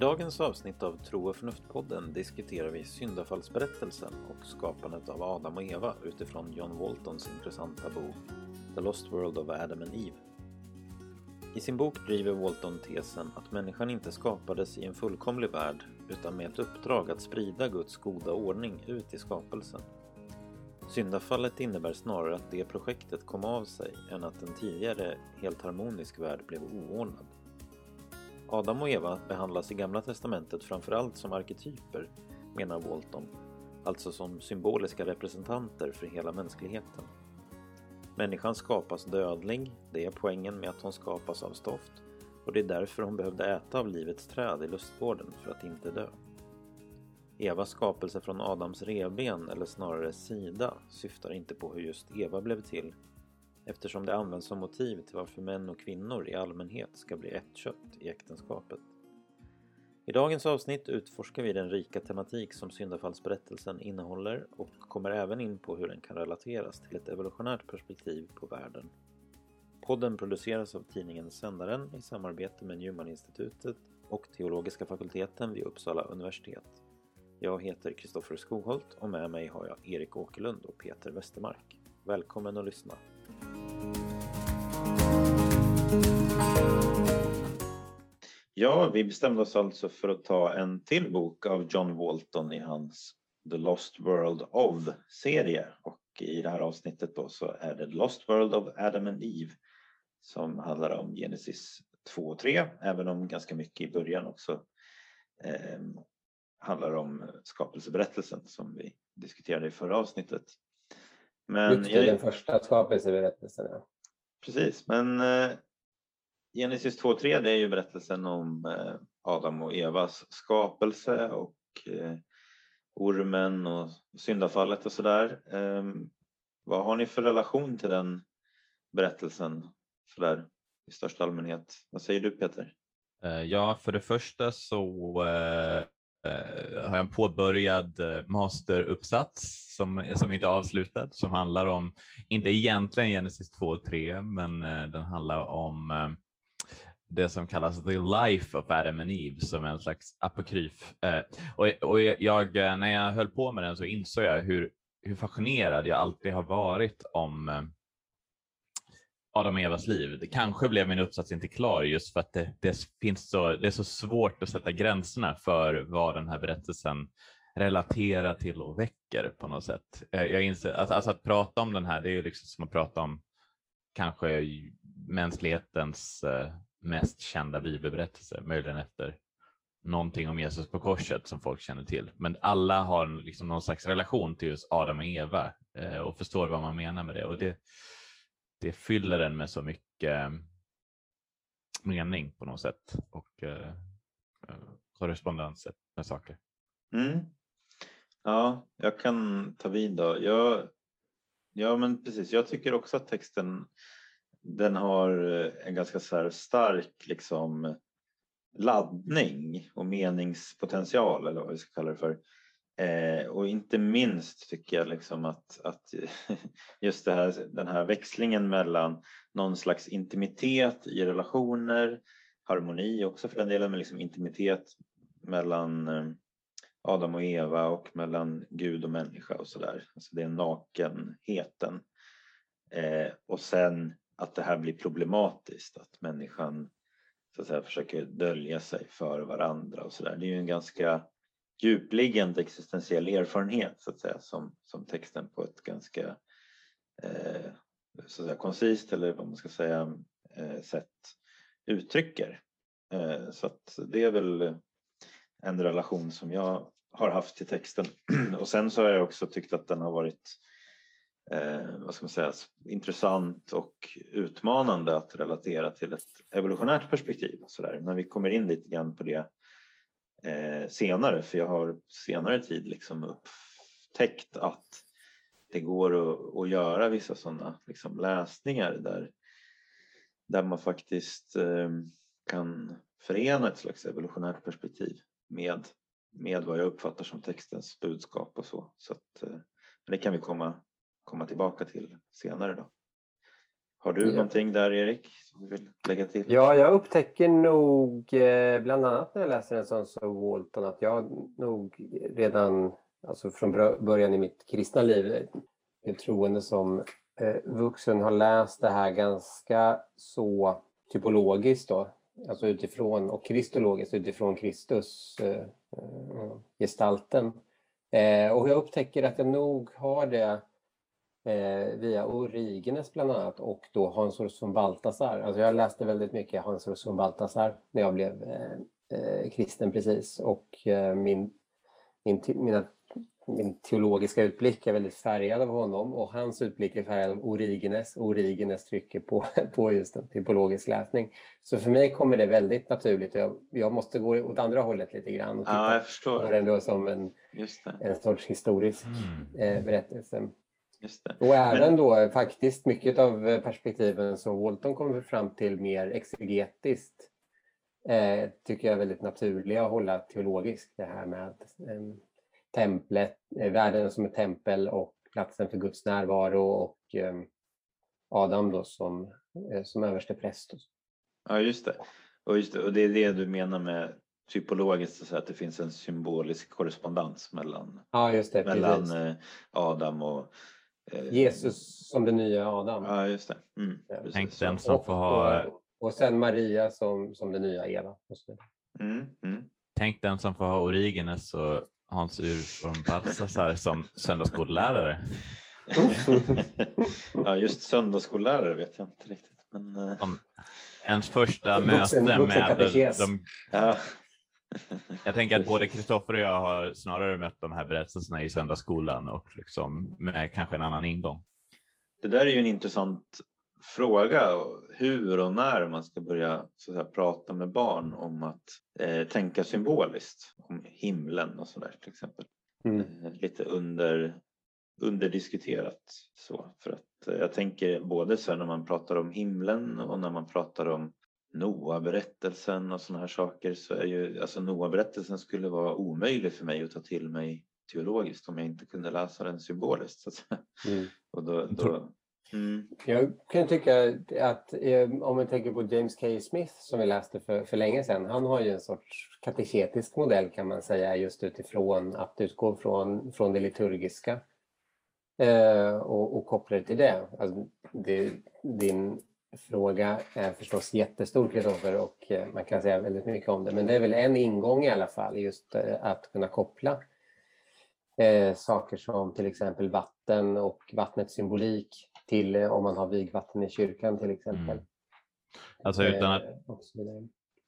dagens avsnitt av Tro och förnuft-podden diskuterar vi syndafallsberättelsen och skapandet av Adam och Eva utifrån John Waltons intressanta bok The Lost World of Adam and Eve. I sin bok driver Walton tesen att människan inte skapades i en fullkomlig värld utan med ett uppdrag att sprida Guds goda ordning ut i skapelsen. Syndafallet innebär snarare att det projektet kom av sig än att en tidigare helt harmonisk värld blev oordnad. Adam och Eva behandlas i Gamla Testamentet framförallt som arketyper, menar Walton, alltså som symboliska representanter för hela mänskligheten. Människan skapas dödlig, det är poängen med att hon skapas av stoft och det är därför hon behövde äta av livets träd i lustgården för att inte dö. Evas skapelse från Adams revben, eller snarare sida, syftar inte på hur just Eva blev till eftersom det används som motiv till varför män och kvinnor i allmänhet ska bli ett kött i äktenskapet. I dagens avsnitt utforskar vi den rika tematik som syndafallsberättelsen innehåller och kommer även in på hur den kan relateras till ett evolutionärt perspektiv på världen. Podden produceras av tidningen Sändaren i samarbete med Newman-institutet och Teologiska fakulteten vid Uppsala universitet. Jag heter Kristoffer Skogholt och med mig har jag Erik Åkerlund och Peter Westermark. Välkommen att lyssna! Ja, vi bestämde oss alltså för att ta en till bok av John Walton i hans The Lost World of-serie. Och i det här avsnittet då så är det The Lost World of Adam and Eve som handlar om Genesis 2 och 3, även om ganska mycket i början också eh, handlar om skapelseberättelsen som vi diskuterade i förra avsnittet. Men det, jag... den första skapelseberättelsen. Ja. Precis, men eh, Genesis 2.3 det är ju berättelsen om eh, Adam och Evas skapelse och eh, ormen och syndafallet och sådär. Eh, vad har ni för relation till den berättelsen sådär i största allmänhet? Vad säger du Peter? Eh, ja, för det första så Eh, har jag en påbörjad eh, masteruppsats som, som inte är avslutad som handlar om, inte egentligen Genesis 2 och 3, men eh, den handlar om det som kallas The Life of Adam and Eve som är en slags apokryf. och, och jag, när jag höll på med den så insåg jag hur, hur fascinerad jag alltid har varit om Adam och Evas liv. Det kanske blev min uppsats inte klar just för att det, det, finns så, det är så svårt att sätta gränserna för vad den här berättelsen relaterar till och väcker på något sätt. Eh, jag inser, alltså, alltså att prata om den här, det är ju liksom som att prata om kanske mänsklighetens eh, mest kända bibelberättelse, möjligen efter någonting om Jesus på korset som folk känner till. Men alla har liksom någon slags relation till just Adam och Eva eh, och förstår vad man menar med det. Och det det fyller en med så mycket eh, mening på något sätt och eh, eh, korrespondens med saker. Mm. Ja, jag kan ta vid då. Jag, ja, men precis. Jag tycker också att texten den har en ganska så stark liksom laddning och meningspotential eller vad vi ska kalla det för. Eh, och inte minst tycker jag liksom att, att just det här, den här växlingen mellan någon slags intimitet i relationer, harmoni också för den delen, men liksom intimitet mellan eh, Adam och Eva och mellan Gud och människa och sådär. Alltså det är nakenheten. Eh, och sen att det här blir problematiskt, att människan så att säga, försöker dölja sig för varandra och sådär. Det är ju en ganska djupliggande existentiell erfarenhet så att säga som, som texten på ett ganska eh, så att säga, koncist eller vad man ska säga eh, sätt uttrycker. Eh, så att det är väl en relation som jag har haft till texten och sen så har jag också tyckt att den har varit eh, vad ska man säga, intressant och utmanande att relatera till ett evolutionärt perspektiv. Så där. Men vi kommer in lite grann på det eh, senare för jag har senare tid liksom upptäckt att det går att, att göra vissa sådana liksom läsningar där, där man faktiskt eh, kan förena ett slags evolutionärt perspektiv med, med vad jag uppfattar som textens budskap och så. så att, eh, det kan vi komma, komma tillbaka till senare. Då. Har du ja. någonting där Erik? Som du vill lägga till? Ja, jag upptäcker nog eh, bland annat när jag läser en sån som Walton att jag nog redan alltså från början i mitt kristna liv är troende som eh, vuxen har läst det här ganska så typologiskt då, alltså utifrån och kristologiskt utifrån Kristus eh, gestalten. Och jag upptäcker att jag nog har det eh, via Origenes bland annat och då Hans Urs von Balthasar. Alltså jag läste väldigt mycket Hans Urs von Balthasar när jag blev eh, eh, kristen precis och eh, min, min, mina min teologiska utblick är väldigt färgad av honom och hans utblick är färgad av Origenes. Origenes trycker på, på just en typologisk läsning. Så för mig kommer det väldigt naturligt. Jag, jag måste gå åt andra hållet lite grann och titta ja, jag förstår. på det ändå som en, en sorts historisk mm. eh, berättelse. Och även då faktiskt mycket av perspektiven som Walton kommer fram till mer exegetiskt eh, tycker jag är väldigt naturliga att hålla teologiskt. Det här med eh, templet, eh, världen som ett tempel och platsen för Guds närvaro och eh, Adam då som, eh, som överste präst. Ja, just det. Och, just det. och det är det du menar med typologiskt, så att det finns en symbolisk korrespondens mellan, ja, det, mellan Adam och Jesus som den nya Adam. Ja, just det. Mm, Tänk den som och, får ha... Och, och sen Maria som, som den nya Eva. Mm, mm. Tänk den som får ha Origenes och Hans Ur från Balsasar som söndagsskollärare. ja, just söndagsskollärare vet jag inte riktigt. Men, uh... ens första möte med de... Ja. Jag tänker att både Kristoffer och jag har snarare mött de här berättelserna i söndagsskolan och liksom med kanske en annan ingång. Det där är ju en intressant fråga hur och när man ska börja så säga, prata med barn om att eh, tänka symboliskt om himlen och sådär till exempel. Mm. Eh, lite under, underdiskuterat så för att eh, jag tänker både så när man pratar om himlen och när man pratar om Noa-berättelsen och sådana här saker så är ju alltså Noa-berättelsen skulle vara omöjlig för mig att ta till mig teologiskt om jag inte kunde läsa den symboliskt. Så mm. och då, då, Mm. Jag kan tycka att eh, om man tänker på James K. Smith som vi läste för, för länge sedan. Han har ju en sorts kateketisk modell kan man säga just utifrån att utgå från, från det liturgiska eh, och, och koppla det till det. Alltså, det. Din fråga är förstås jättestor Kristoffer och eh, man kan säga väldigt mycket om det. Men det är väl en ingång i alla fall just eh, att kunna koppla eh, saker som till exempel vatten och vattnets symbolik till eh, om man har vigvatten i kyrkan till exempel. Mm. Alltså utan att,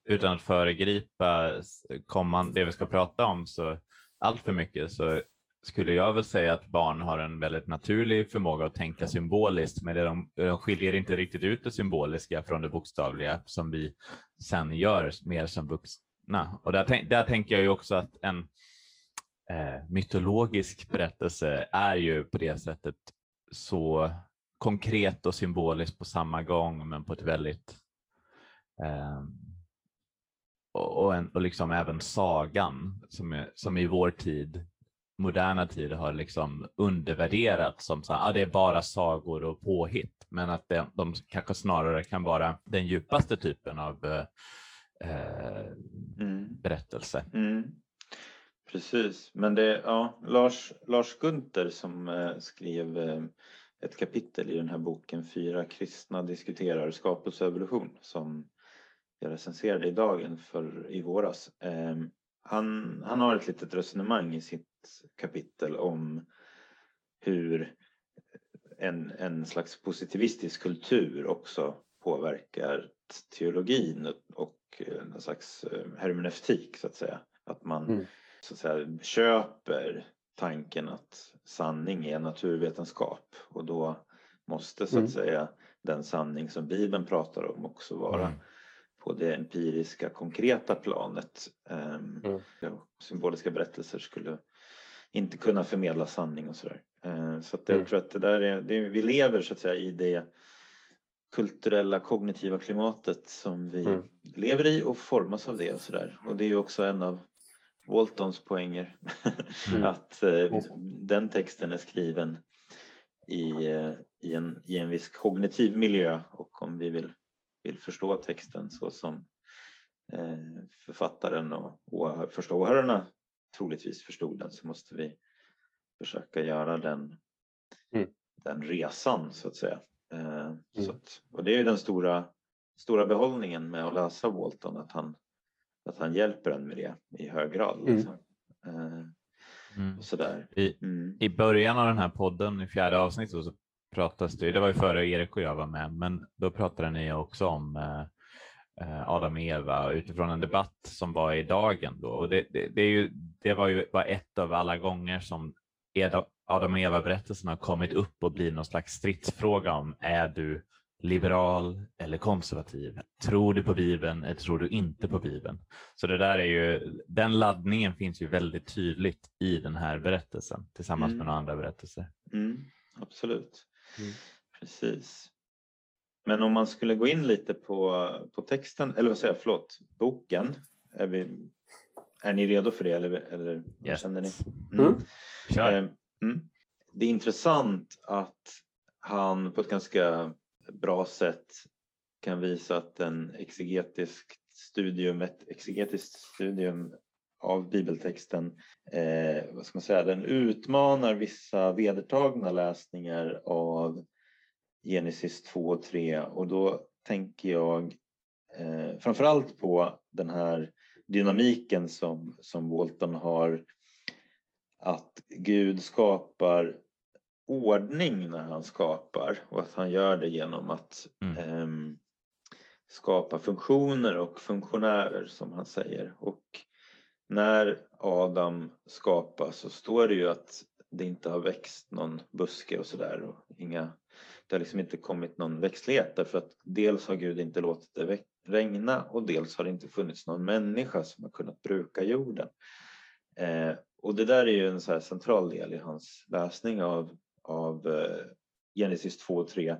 utan att föregripa komman, det vi ska prata om så allt för mycket så skulle jag väl säga att barn har en väldigt naturlig förmåga att tänka symboliskt, men de, de skiljer inte riktigt ut det symboliska från det bokstavliga som vi sen gör mer som vuxna. Och där, där tänker jag ju också att en eh, mytologisk berättelse är ju på det sättet så konkret och symboliskt på samma gång, men på ett väldigt eh, och, en, och liksom även sagan som, är, som i vår tid, moderna tid, har liksom undervärderats som så här, ah, det är bara sagor och påhitt, men att det, de kanske snarare kan vara den djupaste typen av eh, mm. berättelse. Mm. Precis, men det ja, Lars, Lars Gunther som eh, skrev eh, ett kapitel i den här boken Fyra kristna diskuterar skapelse och evolution som jag recenserade i dagen för i våras. Ehm, han, han har ett litet resonemang i sitt kapitel om hur en, en slags positivistisk kultur också påverkar teologin och en slags eh, hermeneutik så att säga. Att man mm. så att säga, köper tanken att sanning är naturvetenskap och då måste så att mm. säga den sanning som Bibeln pratar om också vara mm. på det empiriska konkreta planet. Um. Symboliska berättelser skulle inte kunna förmedla sanning och sådär. Uh, så att jag mm. tror att det där är, det, vi lever så att säga i det kulturella kognitiva klimatet som vi mm. lever i och formas av det och sådär. Och det är ju också en av Waltons poänger. Mm. att eh, den texten är skriven i, eh, i, en, i en viss kognitiv miljö och om vi vill, vill förstå texten så som eh, författaren och, och första åhörarna troligtvis förstod den så måste vi försöka göra den, mm. den resan så att säga. Eh, mm. så att, och det är den stora, stora behållningen med att läsa Walton, att han, att han hjälper en med det i hög grad. Mm. Liksom. Eh, Mm. Sådär. I, mm. I början av den här podden, i fjärde avsnittet, så pratas det, det var ju före Erik och jag var med, men då pratade ni också om eh Adam och Eva utifrån en debatt som var i dagen då. Och det, det, det, är ju, det var ju bara ett av alla gånger som Adam och Eva-berättelsen har kommit upp och blir någon slags stridsfråga om är du liberal eller konservativ? Tror du på Bibeln eller tror du inte på Bibeln? Så det där är ju, den laddningen finns ju väldigt tydligt i den här berättelsen tillsammans mm. med några andra berättelser. Mm, absolut, mm. precis. Men om man skulle gå in lite på, på texten, eller vad säger jag, förlåt, boken. Är, vi, är ni redo för det eller, eller yes. känner ni? Mm. mm. Kör. Eh, mm. Det är intressant att han på ett ganska bra sätt kan visa att en exegetisk studium, ett exegetiskt studium av bibeltexten, eh, vad ska man säga, den utmanar vissa vedertagna läsningar av Genesis 2 och 3 och då tänker jag eh, framförallt på den här dynamiken som, som Walton har att Gud skapar ordning när han skapar och att han gör det genom att mm. eh, skapa funktioner och funktionärer som han säger. Och när Adam skapas så står det ju att det inte har växt någon buske och sådär. Det har liksom inte kommit någon växtlighet därför att dels har Gud inte låtit det regna och dels har det inte funnits någon människa som har kunnat bruka jorden. Eh, och det där är ju en så central del i hans läsning av av eh, Genesis 2 och 3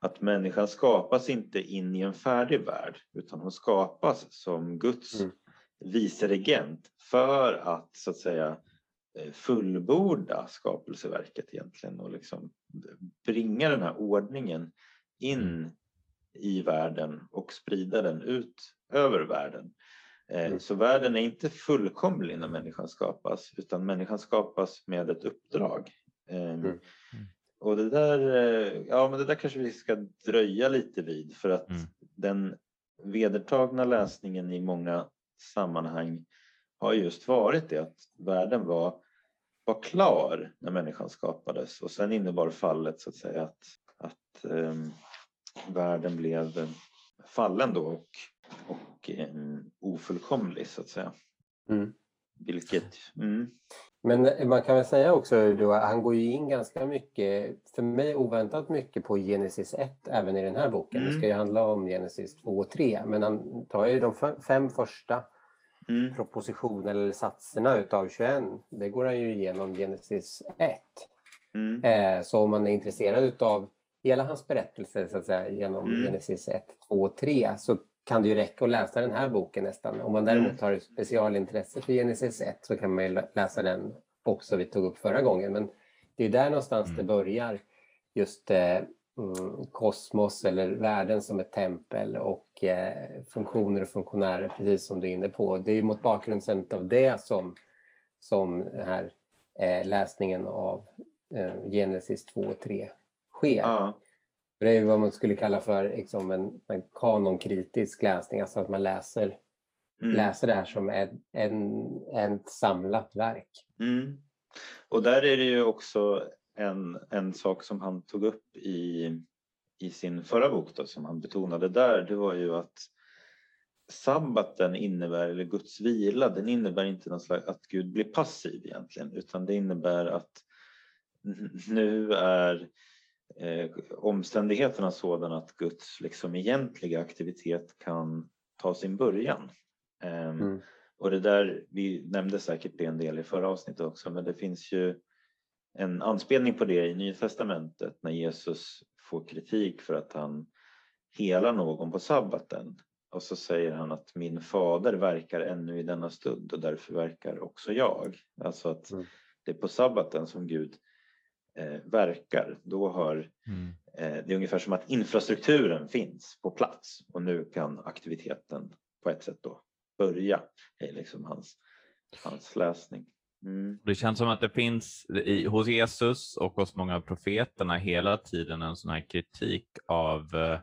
att människan skapas inte in i en färdig värld utan hon skapas som Guds mm. viceregent för att så att säga fullborda skapelseverket egentligen och liksom bringa den här ordningen in mm. i världen och sprida den ut över världen. Eh, mm. Så världen är inte fullkomlig när människan skapas utan människan skapas med ett uppdrag. Ehm, mm. Och det där, eh, ja, men det där kanske vi ska dröja lite vid för att mm. den vedertagna läsningen i många sammanhang har just varit det att världen var, var klar när människan skapades och sen innebar fallet så att säga att, att um, världen blev fallen då och, och um, ofullkomlig så att säga. Mm. Vilket, mm. Men man kan väl säga också då, han går ju in ganska mycket, för mig oväntat mycket på Genesis 1 även i den här boken. Mm. Det ska ju handla om Genesis 2 och 3 men han tar ju de fem första mm. propositionerna eller satserna utav 21. Det går han ju igenom Genesis 1. Mm. Eh, så om man är intresserad utav hela hans berättelse så att säga, genom mm. Genesis 1, 2 och 3 så kan det ju räcka att läsa den här boken nästan. Om man däremot mm. har specialintresse för Genesis 1 så kan man ju läsa den också vi tog upp förra gången. Men det är där någonstans mm. det börjar. Just eh, mm, kosmos eller världen som ett tempel och eh, funktioner och funktionärer precis som du är inne på. Det är mot bakgrund av det som, som den här eh, läsningen av eh, Genesis 2 och 3 sker. Ja. Det är vad man skulle kalla för liksom en, en kanonkritisk läsning, alltså att man läser, mm. läser det här som en, en, ett samlat verk. Mm. Och där är det ju också en, en sak som han tog upp i, i sin förra bok då, som han betonade där, det var ju att sabbaten innebär, eller Guds vila, den innebär inte någon slags, att Gud blir passiv egentligen, utan det innebär att nu är eh, omständigheterna sådana att Guds liksom egentliga aktivitet kan ta sin början. Eh, mm. Och det där, vi nämnde säkert det en del i förra avsnittet också, men det finns ju en anspelning på det i Nya Testamentet när Jesus får kritik för att han helar någon på sabbaten. Och så säger han att min fader verkar ännu i denna stund och därför verkar också jag. Alltså att mm. det är på sabbaten som Gud eh, verkar, då har Mm. eh, det är ungefär som att infrastrukturen finns på plats och nu kan aktiviteten på ett sätt då börja. Det är liksom hans, hans läsning. Mm. Det känns som att det finns i, hos Jesus och hos många av profeterna hela tiden en sån här kritik av eh,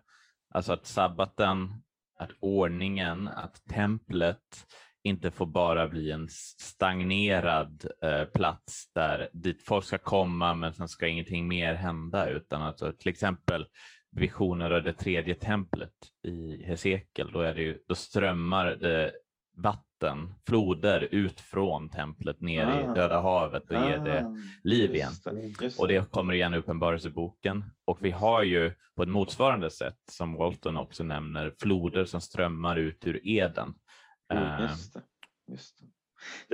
alltså att sabbaten, att ordningen, att templet inte får bara bli en stagnerad eh, plats där dit folk ska komma men sen ska ingenting mer hända utan att alltså, till exempel visioner av det tredje templet i Hesekiel, då, är det ju, då strömmar det vatten, floder ut från templet ner Ah. i Döda havet och ger det Ah, liv just det, just och det kommer igen i Uppenbarelseboken. Och vi har ju på ett motsvarande sätt, som Walton också nämner, floder som strömmar ut ur Eden. Eh, Just det, just det.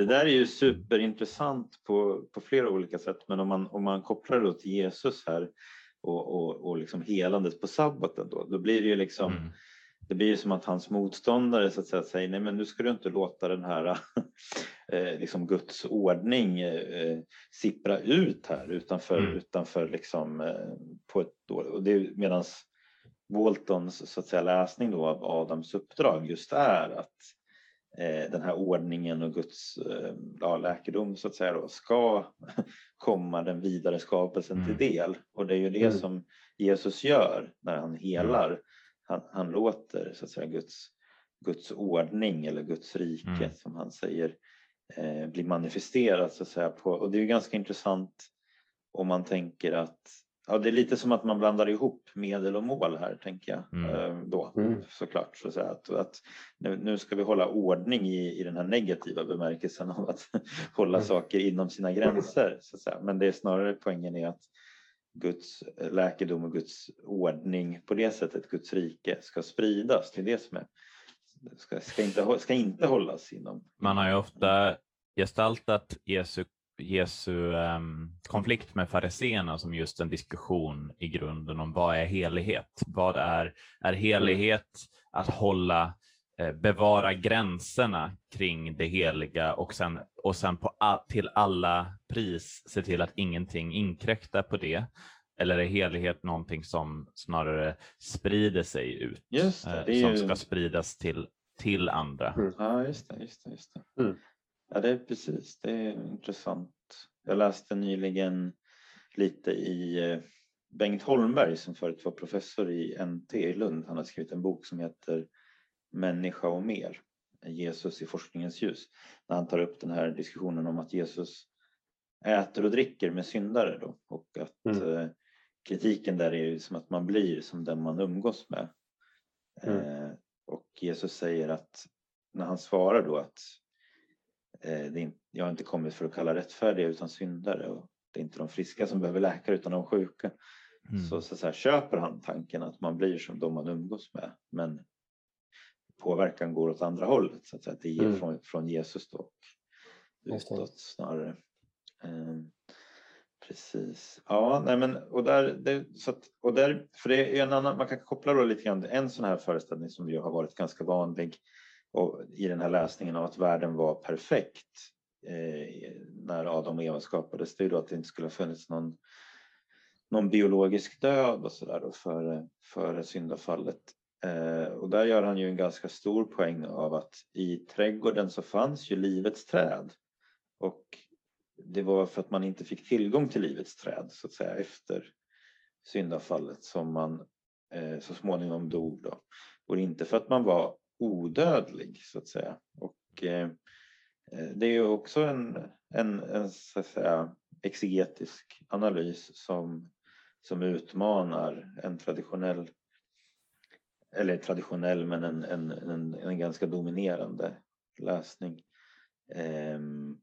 det där är ju superintressant på, på flera olika sätt men om man, om man kopplar det då till Jesus här och, och, och liksom helandet på sabbaten då, då blir det ju liksom mm, det blir som att hans motståndare så att säga säger nej men nu ska du inte låta den här eh, liksom Guds ordning eh, sippra ut här utanför, Mm. utanför liksom eh, på ett och det medans Waltons så att säga läsning då av Adams uppdrag just är att eh, den här ordningen och Guds eh, ja, läkedom så att säga då, ska komma den vidare skapelsen Mm. till del och det är ju det Mm. som Jesus gör när han helar han, han låter så att säga Guds, Guds ordning eller Guds rike Mm. som han säger eh, bli manifesterat så att säga på, och det är ju ganska intressant om man tänker att ja, det är lite som att man blandar ihop medel och mål här tänker jag Mm. eh, då Mm. såklart så att, säga, att, att nu, nu ska vi hålla ordning i, i den här negativa bemärkelsen av att hålla Mm. saker inom sina gränser så att säga. men det är snarare poängen är att Guds eh, läkedom och Guds ordning på det sättet, Guds rike, ska spridas. Det är det som är, ska, ska, inte, ska inte hållas inom. Man har ju ofta gestaltat Jesu, Jesu um, konflikt med fariseerna som just en diskussion i grunden om vad är helighet? Vad är, är helighet att hålla, bevara gränserna kring det heliga och sen, och sen på, a- till alla pris se till att ingenting inkräktar på det? Eller är helighet någonting som snarare sprider sig ut, Just det, eh, det som ju- ska spridas till, till andra? Mm. Ja, just det. Just det, just det. Mm. Ja, det är precis. Det är intressant. Jag läste nyligen lite i eh, Bengt Holmberg som förut var professor i NT i Lund. Han har skrivit en bok som heter Människa och mer. Jesus i forskningens ljus. När han tar upp den här diskussionen om att Jesus äter och dricker med syndare då och att Mm. eh, kritiken där är ju som att man blir som den man umgås med. Mm. Eh, och Jesus säger att när han svarar då att eh, är, jag har inte kommit för att kalla rättfärdiga utan syndare och det är inte de friska som behöver läkare utan de sjuka. Mm. Så, så, så här, köper han tanken att man blir som de man umgås med men påverkan går åt andra hållet så att, säga, att det är Mm. från, från Jesus då och utåt snarare. Ehm, precis. Ja, nej men och där, det, så att, och där, för det är en annan, man kan koppla då lite grann en sån här föreställning som ju har varit ganska vanlig och i den här läsningen av att världen var perfekt eh, när Adam och Eva skapades. Det är då att det inte skulle ha funnits någon någon biologisk död och sådär före, före syndafallet. Eh, och där gör han ju en ganska stor poäng av att i trädgården så fanns ju livets träd. Och det var för att man inte fick tillgång till livets träd så att säga efter syndafallet som man eh, så småningom dog då. Och inte för att man var odödlig så att säga. Och eh, eh det är ju också en, en, en så att säga exegetisk analys som, som utmanar en traditionell eller traditionell men en, en, en, en ganska dominerande läsning. Ehm,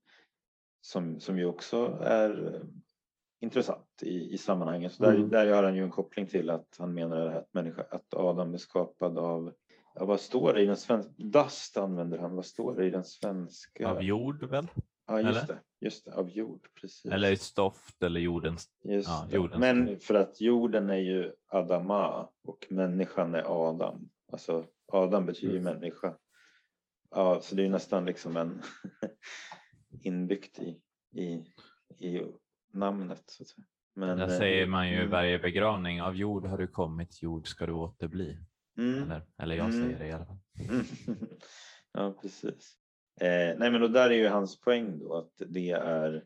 som, som ju också är eh, intressant i, i sammanhanget. Så där, Mm. där gör han ju en koppling till att han menar att, människa, att Adam är skapad av, ja, vad står det i den svenska, dust använder han, vad står det i den svenska? Av jord väl? Ja, just eller? det, just det, av jord, precis. Eller stoft eller jordens. Ja, jordens Men för att jorden är ju Adama och människan är Adam. Alltså Adam betyder ju människa. Ja, så det är nästan liksom en inbyggt i, i, i namnet. Så att säga. Men, Där eh, säger man ju mm, varje begravning, av jord har du kommit, jord ska du återbli. mm. Eller, eller jag Mm. säger det i alla fall. Mm. ja, precis. Eh, nej, men och där är ju hans poäng då att det är,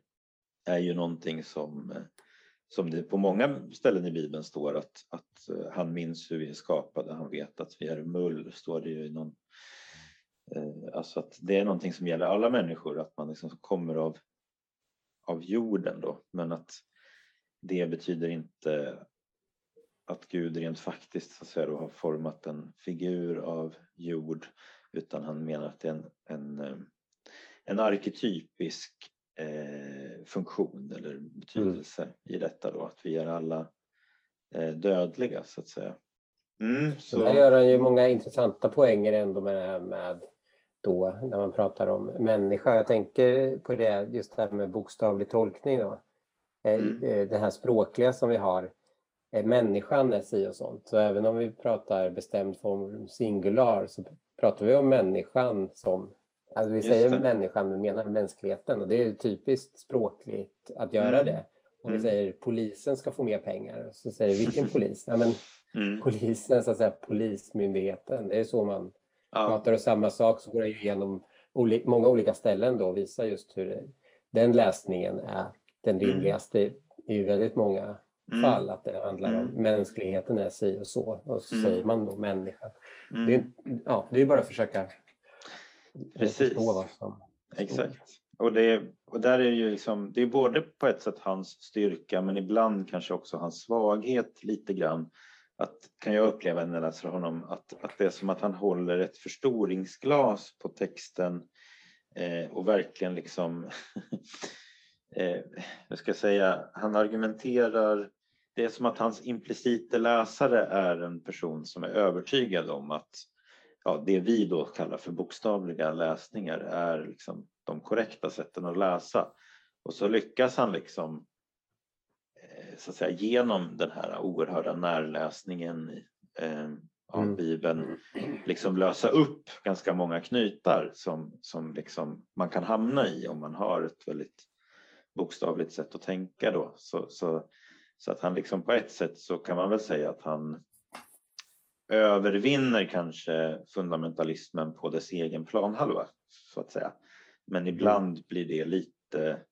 är ju någonting som, eh, som det på många ställen i Bibeln står att, att eh, han minns hur vi är skapade, han vet att vi är mull, står det ju i någon eh, Alltså att det är någonting som gäller alla människor, att man liksom kommer av, av jorden då, men att det betyder inte att Gud rent faktiskt så att säga, då, har format en figur av jord utan han menar att det är en, en, eh, en arketypisk eh, funktion eller betydelse i detta då att vi är alla eh, dödliga så att säga. Mm, Så där gör han ju många intressanta poänger ändå med det här med då när man pratar om människa. Jag tänker på det just det här med bokstavlig tolkning då. Eh, Mm. eh, Det här språkliga som vi har. Människan är si och sånt. Så även om vi pratar bestämd form singular så pratar vi om människan som Alltså vi Just säger det. människan men menar mänskligheten och det är typiskt språkligt att göra Mm. det. Om vi Mm. säger polisen ska få mer pengar så säger vi vilken polis? Ja, men Mm, polisen, så att säga, polismyndigheten. Det är så man ja, pratar och samma sak så går det igenom oli- många olika ställen då och visar just hur det, den läsningen är den Mm. rimligaste i väldigt många mm, fall. Att det handlar om Mm. mänskligheten är si och så och så Mm. säger man då människa. mm, Det, är, ja, det är bara att försöka Precis. förstå vad som Exakt. Och, det, och där är ju liksom, det är både på ett sätt hans styrka men ibland kanske också hans svaghet lite grann. Att, kan jag uppleva när jag läser honom att, att det är som att han håller ett förstoringsglas på texten eh, och verkligen liksom, eh, jag ska säga, han argumenterar, det är som att hans implicite läsare är en person som är övertygad om att ja, det vi då kallar för bokstavliga läsningar är liksom de korrekta sätten att läsa. Och så lyckas han liksom eh, så att säga genom den här oerhörda närläsningen i, eh, av Mm. Bibeln liksom lösa upp ganska många knutar som, som liksom man kan hamna i om man har ett väldigt bokstavligt sätt att tänka då. Så, så, så att han liksom på ett sätt så kan man väl säga att han övervinner kanske fundamentalismen på dess egen planhalva så att säga. Men ibland blir det lite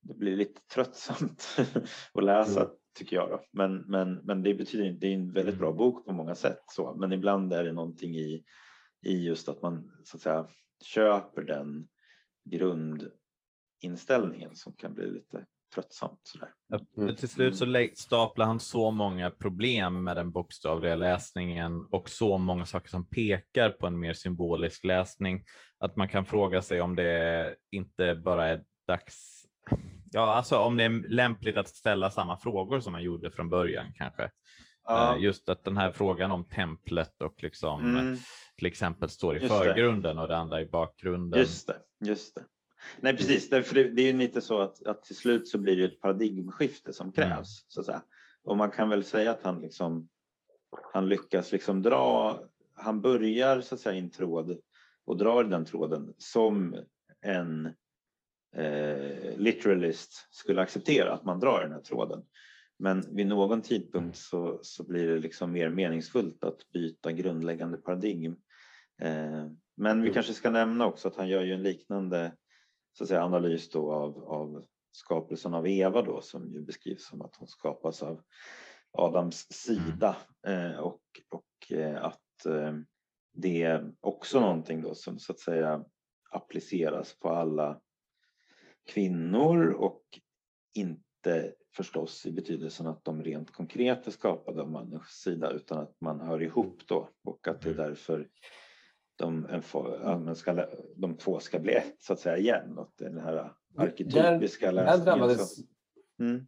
det blir lite tröttsamt att läsa Mm. tycker jag. Då. Men, men, men det betyder inte, det är en väldigt bra bok på många sätt. Så. Men ibland är det någonting i, i just att man så att säga köper den grundinställningen som kan bli lite tröttsamt. Sådär. Men till slut så lä- staplar han så många problem med den bokstavliga läsningen och så många saker som pekar på en mer symbolisk läsning att man kan fråga sig om det inte bara är dags Ja, alltså om det är lämpligt att ställa samma frågor som man gjorde från början kanske. Ja. Eh, Just att den här frågan om templet och liksom Mm. till exempel står i Just det. förgrunden och det andra i bakgrunden. Just det, just det. Nej precis, därför det, är ju lite så att, att till slut så blir det ett paradigmskifte som krävs. Så att säga. Och man kan väl säga att han liksom han lyckas liksom dra, han börjar så att säga i en tråd och drar den tråden som en eh, literalist skulle acceptera att man drar den här tråden. Men vid någon tidpunkt så, så blir det liksom mer meningsfullt att byta grundläggande paradigm. Eh, men vi Mm. kanske ska nämna också att han gör ju en liknande så att säga, analys då av, av skapelsen av Eva då som ju beskrivs som att hon skapas av Adams sida. Eh, och, och eh, att eh, det är också någonting då som så att säga appliceras på alla kvinnor och inte förstås i betydelsen att de rent konkret är skapade av mannens sida utan att man hör ihop då och att det är därför de, en, ja, ska, de två ska bli ett så att säga igen. Och den här arketypiska läsningen. Mm.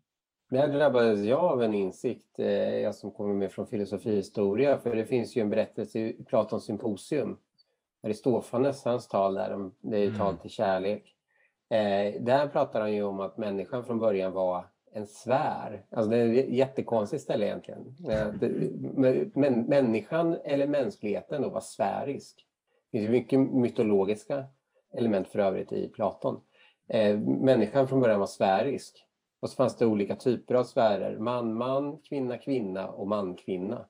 där drabbades jag av en insikt, eh, jag som kommer med från filosofihistoria, för det finns ju en berättelse i Platons symposium. Aristofanes, hans tal där, om- det är ju Mm. tal till kärlek. Eh, där pratar han ju om att människan från början var en sfär. Alltså det är ett jättekonstigt ställe egentligen. Eh, men, människan eller mänskligheten då var sfärisk. Det finns mycket mytologiska element för övrigt i Platon. Eh, människan från början var sfärisk. Och så fanns det olika typer av sfärer. Man, man, kvinna, kvinna och man, kvinna.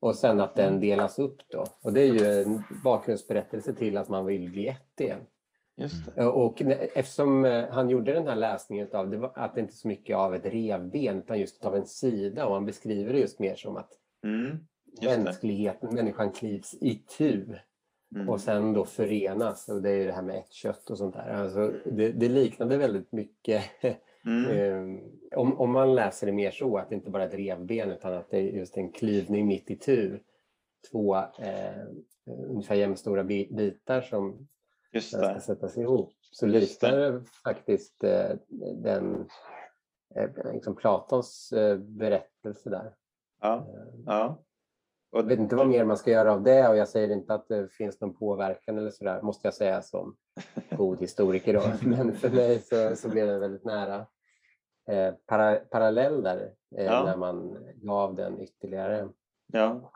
Och sen att den delas upp då. Och det är ju en bakgrundsberättelse till att man vill bli ett igen. Det. Och eftersom eh, han gjorde den här läsningen av det, att det inte är så mycket av ett revben utan just av en sida och han beskriver det just mer som att Mm. Mänskligheten, människan klivs i tu Mm. och sen då förenas och det är ju det här med ett kött och sånt där. Alltså, det, det liknade väldigt mycket Mm. eh, om, om man läser det mer så att det inte bara är ett revben utan att det är just en klyvning mitt i tu. Två eh, ungefär jämnstora bi- bitar som ska sättas ihop. Så liknar det faktiskt eh, den eh, liksom Platons eh, berättelse där. Ja. ja. Och Jag vet inte vad mer man ska göra av det och jag säger inte att det finns någon påverkan eller sådär, måste jag säga som god historiker då. Men för mig så, så blev det väldigt nära eh, para, parallell där eh, Ja. när man gav den ytterligare Ja.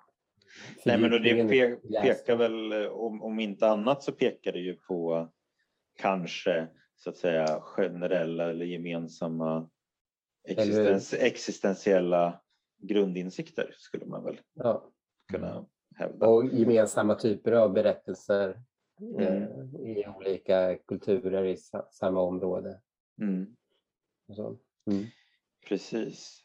Nej, men och det pe- pekar väl, om, om inte annat så pekar det ju på kanske så att säga generella eller gemensamma existens, existentiella grundinsikter skulle man väl Ja. Kunna hävda. Och gemensamma typer av berättelser eh, Mm. i olika kulturer i sa, samma område. Mm. Mm. Precis.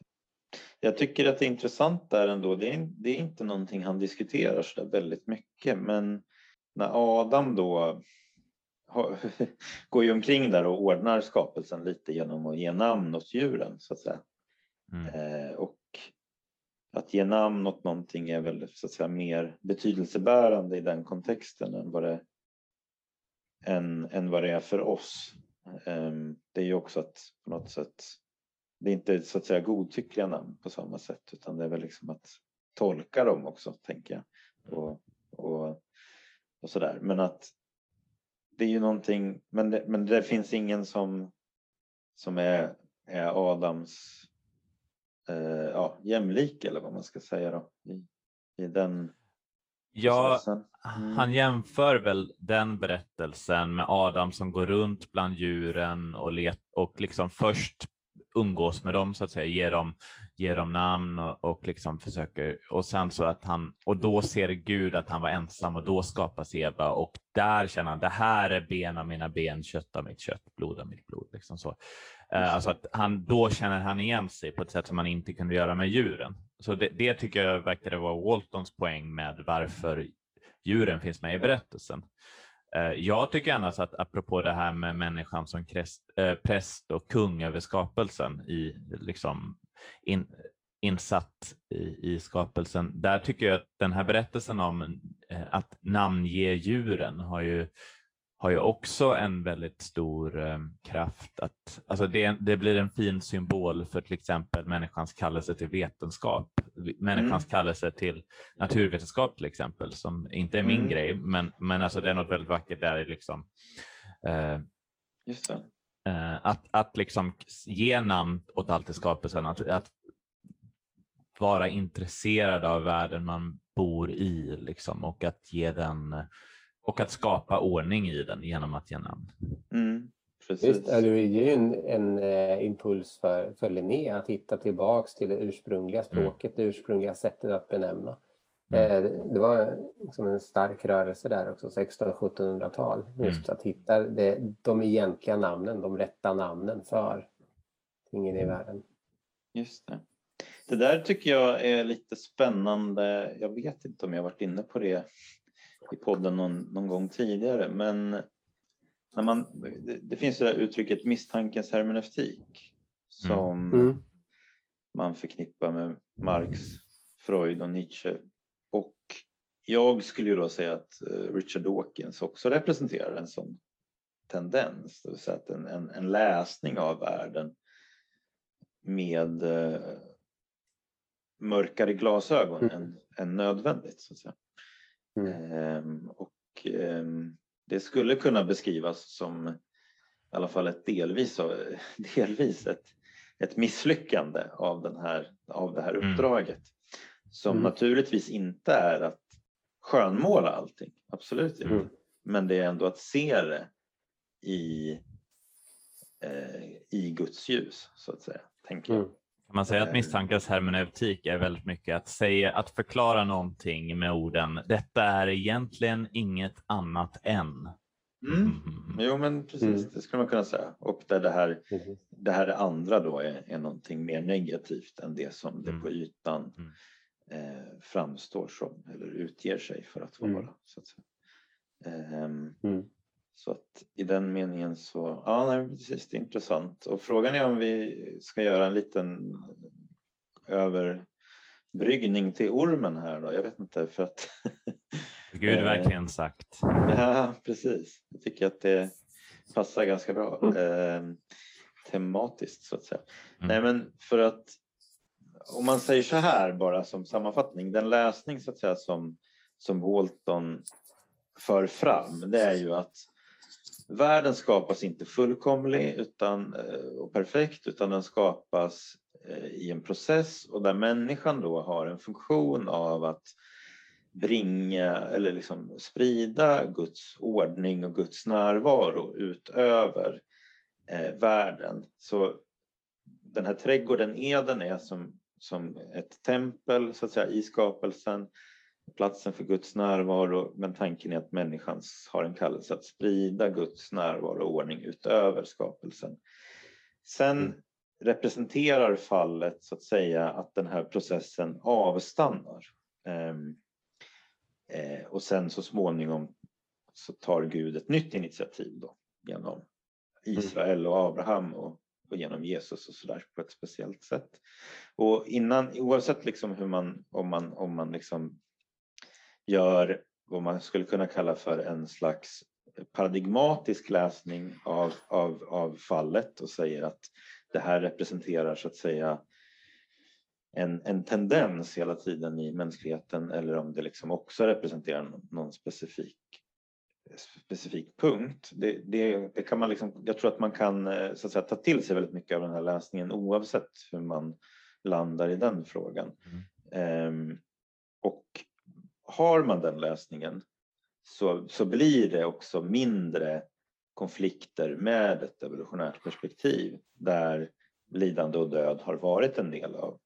Jag tycker att det är intressant där ändå. Det är, det är inte någonting han diskuterar så där väldigt mycket. Men när Adam då går ju omkring där och ordnar skapelsen lite genom att ge namn åt djuren så att säga. Mm. Eh, och att ge namn åt någonting är väl så att säga mer betydelsebärande i den kontexten än vad det, än, än vad det är för oss. Ehm, det är ju också att på något sätt, det är inte så att säga godtyckliga namn på samma sätt utan det är väl liksom att tolka dem också tänker jag. Och, och, och sådär. Men att det är ju någonting, men det, men det finns ingen som, som är, är Adams eh, ja, jämlik eller vad man ska säga då i, i den Ja. Mm. han jämför väl den berättelsen med Adam som går runt bland djuren och, let, och liksom först umgås med dem så att säga, ger dem, ger dem namn och, och liksom försöker och sen så att han och då ser Gud att han var ensam och då skapas Eva och där känner han det här är ben av mina ben, kött av mitt kött, blod av mitt blod. Liksom så. Eh, Alltså att han, då känner han igen sig på ett sätt som han inte kunde göra med djuren. Så det, det tycker jag verkade vara Waltons poäng med varför djuren finns med i berättelsen. Eh, Jag tycker annars att apropå det här med människan som eh, präst och kung över skapelsen i liksom in, insatt i, i skapelsen. Där tycker jag att den här berättelsen om att namnge djuren har ju har ju också en väldigt stor eh, kraft. Att, alltså det, det blir en fin symbol för till exempel människans kallelse till vetenskap. Människans Mm. kallelse till naturvetenskap till exempel, som inte är min Mm. grej, men, men alltså det är något väldigt vackert där liksom, eh, Just eh, att, att liksom ge namn åt allt i skapelsen, att, att vara intresserad av världen man bor i liksom, och att ge den och att skapa ordning i den genom att ge namn. Mm, precis. Visst, det ger ju en, en eh, impuls för, för Linné att hitta tillbaks till det ursprungliga språket, det ursprungliga sättet att benämna. Mm. Eh, det- det var liksom en stark rörelse där också, 1600-1700-tal. Just att hitta det, de egentliga namnen, de rätta namnen för tingen i världen. Just det. Det där tycker jag är lite spännande. Jag vet inte om jag varit inne på det i podden någon, någon gång tidigare, men när man, det, det finns det där uttrycket misstankens hermeneutik som Mm. man förknippar med Marx, Freud och Nietzsche. Och jag skulle ju då säga att eh, Richard Dawkins också representerar en sån tendens, det vill säga att en, en, en läsning av världen med eh, mörkare glasögon Mm. än, än nödvändigt. Så att säga. Mm. Ehm, och ehm, det skulle kunna beskrivas som i alla fall ett delvis, delvis ett, ett misslyckande av, den här, av det här Mm. uppdraget. Som Mm. naturligtvis inte är att skönmåla allting, absolut inte. Mm. Men det är ändå att se det i eh, i Guds ljus så att säga. Tänker jag. Mm. Kan man säga att Eh. misstankens hermeneutik är väldigt mycket att säga, att förklara någonting med orden. Detta är egentligen inget annat än. Mm. Jo men precis, Mm. det skulle man kunna säga. Och där det här, det här andra då är, är någonting mer negativt än det som det Mm. på ytan Mm. eh, framstår som eller utger sig för att vara. Mm. Så, att, säga. Så att i den meningen så, ja nej, precis, det är intressant. Och frågan är om vi ska göra en liten överbryggning till ormen här då. Jag vet inte för att Gud Eh. verkligen sagt. Ja, precis. Jag tycker att det passar ganska bra Mm. eh, tematiskt så att säga. Mm. Nej, men för att om man säger så här bara som sammanfattning, den läsning så att säga som, som Walton för fram, det är ju att världen skapas inte fullkomlig utan, eh, och perfekt, utan den skapas eh, i en process och där människan då har en funktion av att bringa eller liksom sprida Guds ordning och Guds närvaro utöver eh, världen. Så den här trädgården Eden är som, som ett tempel så att säga i skapelsen, platsen för Guds närvaro, men tanken är att människan har en kallelse att sprida Guds närvaro och ordning utöver skapelsen. Sen Mm. representerar fallet så att säga att den här processen avstannar. Ehm, Eh, och sen så småningom så tar Gud ett nytt initiativ då genom Israel och Abraham och, och genom Jesus och sådär på ett speciellt sätt. Och innan, oavsett liksom hur man, om man, om man liksom gör vad man skulle kunna kalla för en slags paradigmatisk läsning av, av, av fallet och säger att det här representerar så att säga en, en tendens hela tiden i mänskligheten eller om det liksom också representerar någon, specifik, specifik punkt. Det, det, det kan man liksom, jag tror att man kan eh, så att säga, ta till sig väldigt mycket av den här läsningen oavsett hur man landar i den frågan. Ehm, och har man den lösningen så, så blir det också mindre konflikter med ett evolutionärt perspektiv där lidande och död har varit en del av,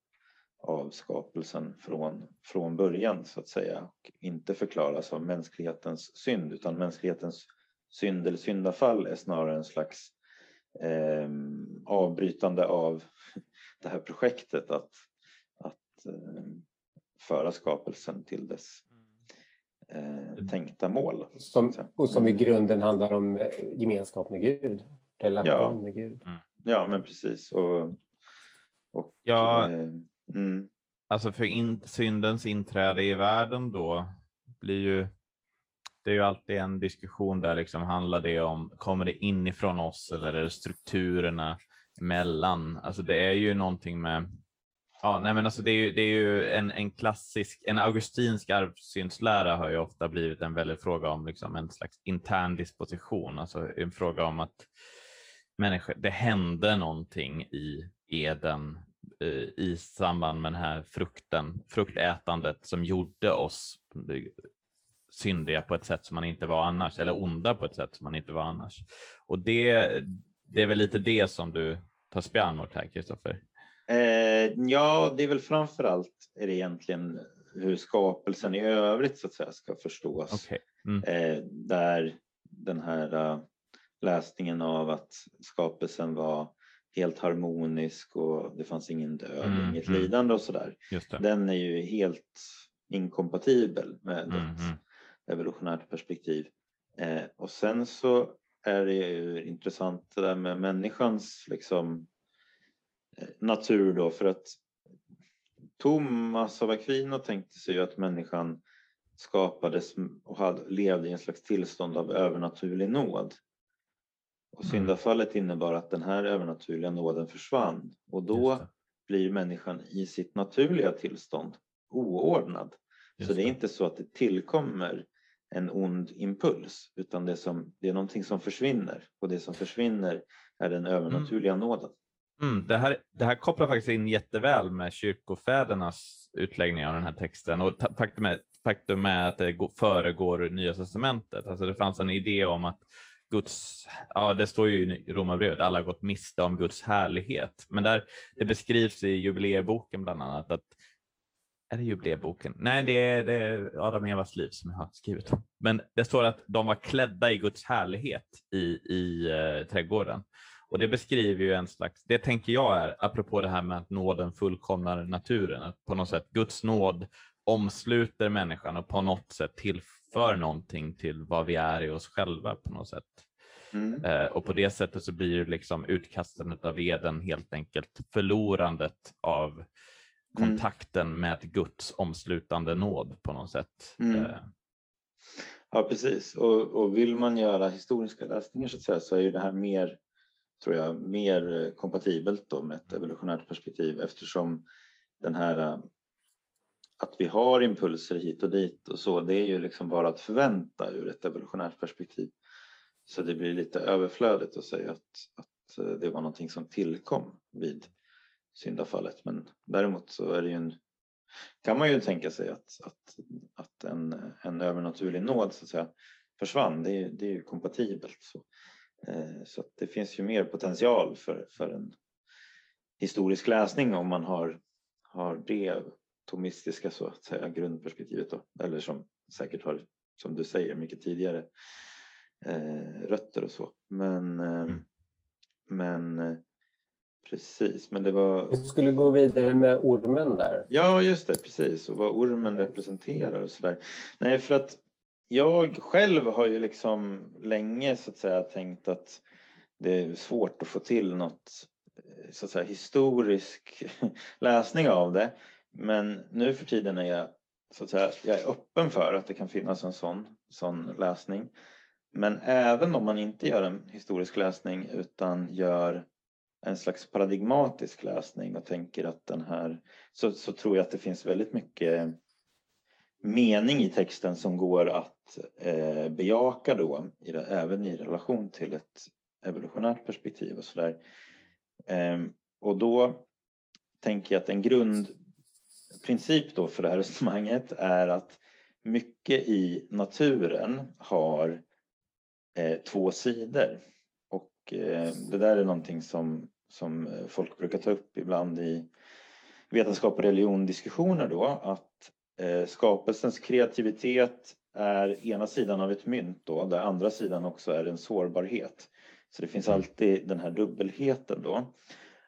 av skapelsen från, från början så att säga och inte förklaras av mänsklighetens synd utan mänsklighetens synd eller syndafall är snarare en slags eh, avbrytande av det här projektet att, att eh, föra skapelsen till dess eh, tänkta mål. Som, och som i grunden handlar om eh, gemenskap med Gud. Relation Ja. med Gud. Ja, men precis. Och, och, Ja. eh, mm, Alltså för in, syndens inträde i världen då blir ju det är ju alltid en diskussion där liksom handlar det om kommer det inifrån oss eller är det strukturerna emellan? Alltså det är ju någonting med Ja, nej men alltså det är ju, det är ju en, en klassisk, en augustinsk arvsynslära har ju ofta blivit en väldig fråga om liksom en slags intern disposition, alltså en fråga om att människor, det hände någonting i Eden eh, i samband med den här frukten, fruktätandet som gjorde oss eh, syndiga på ett sätt som man inte var annars, eller onda på ett sätt som man inte var annars. Och det, det är väl lite det som du tar spjärn mot här, Kristoffer? Eh, ja, det är väl framför allt är det egentligen hur skapelsen i övrigt så att säga ska förstås. Okej. Mm. Eh, där den här eh, läsningen av att skapelsen var helt harmonisk och det fanns ingen död, Mm, inget mm. lidande och sådär. Den är ju helt inkompatibel med Mm, ett mm. evolutionärt perspektiv. Eh, och sen så är det ju intressant det där med människans liksom, natur då för att Thomas av Aquino tänkte sig ju att människan skapades och hade, levde i en slags tillstånd av övernaturlig nåd. Och Mm. syndafallet innebar att den här övernaturliga nåden försvann och då blir människan i sitt naturliga tillstånd oordnad. Just så det är inte så att det tillkommer en ond impuls utan det, som, det är någonting som försvinner och det som försvinner är den övernaturliga nåden. Mm, det, här, det här kopplar faktiskt in jätteväl med kyrkofädernas utläggning av den här texten och faktum är, faktum är att det föregår Nya Testamentet. Alltså det fanns en idé om att Guds, ja det står ju i Romarbrevet, alla har gått miste om Guds härlighet. Men där det beskrivs i jubileeboken bland annat att är det jubileeboken? Nej, det är, det är Adam och Evas liv som jag har skrivit om. Men det står att de var klädda i Guds härlighet i, i eh, trädgården. Och det beskriver ju en slags, det tänker jag är, apropå det här med att nåden fullkomnar naturen, att på något sätt Guds nåd omsluter människan och på något sätt tillför någonting till vad vi är i oss själva på något sätt. Mm. Eh, och på det sättet så blir det liksom utkastandet av veden helt enkelt förlorandet av mm. kontakten mm. med Guds omslutande nåd på något sätt. Mm. Eh. Ja precis och, och vill man göra historiska läsningar så säga så är ju det här mer tror jag mer kompatibelt då med ett evolutionärt perspektiv eftersom den här att vi har impulser hit och dit och så, det är ju liksom bara att förvänta ur ett evolutionärt perspektiv. Så det blir lite överflödigt att säga att, att eh, det var någonting som tillkom vid syndafallet. Men däremot så är det ju en, kan man ju tänka sig att, att, att en, en övernaturlig nåd så att säga försvann. Det är, det är ju kompatibelt. Så, eh, så att det finns ju mer potential för, för en historisk läsning om man har, har det tomistiska så att säga grundperspektivet då, eller som säkert har, som du säger, mycket tidigare eh, rötter och så. Men, eh, mm. men eh, precis, men det var. Vi skulle gå vidare med ormen där. Ja, just det, precis och vad ormen representerar och så där. Nej, för att jag själv har ju liksom länge så att säga tänkt att det är svårt att få till något eh, så att säga historisk läsning av det. Men nu för tiden är jag, så att säga, jag är öppen för att det kan finnas en sån, sån läsning. Men även om man inte gör en historisk läsning utan gör en slags paradigmatisk läsning och tänker att den här så, så tror jag att det finns väldigt mycket mening i texten som går att eh, bejaka då i det, även i relation till ett evolutionärt perspektiv och sådär. Eh, och då tänker jag att en grundprincip då för det här resonemanget är att mycket i naturen har eh, två sidor. Och eh, det där är någonting som, som folk brukar ta upp ibland i vetenskap och religion diskussioner då att Eh, skapelsens kreativitet är ena sidan av ett mynt då, där andra sidan också är en sårbarhet. Så det finns alltid den här dubbelheten då.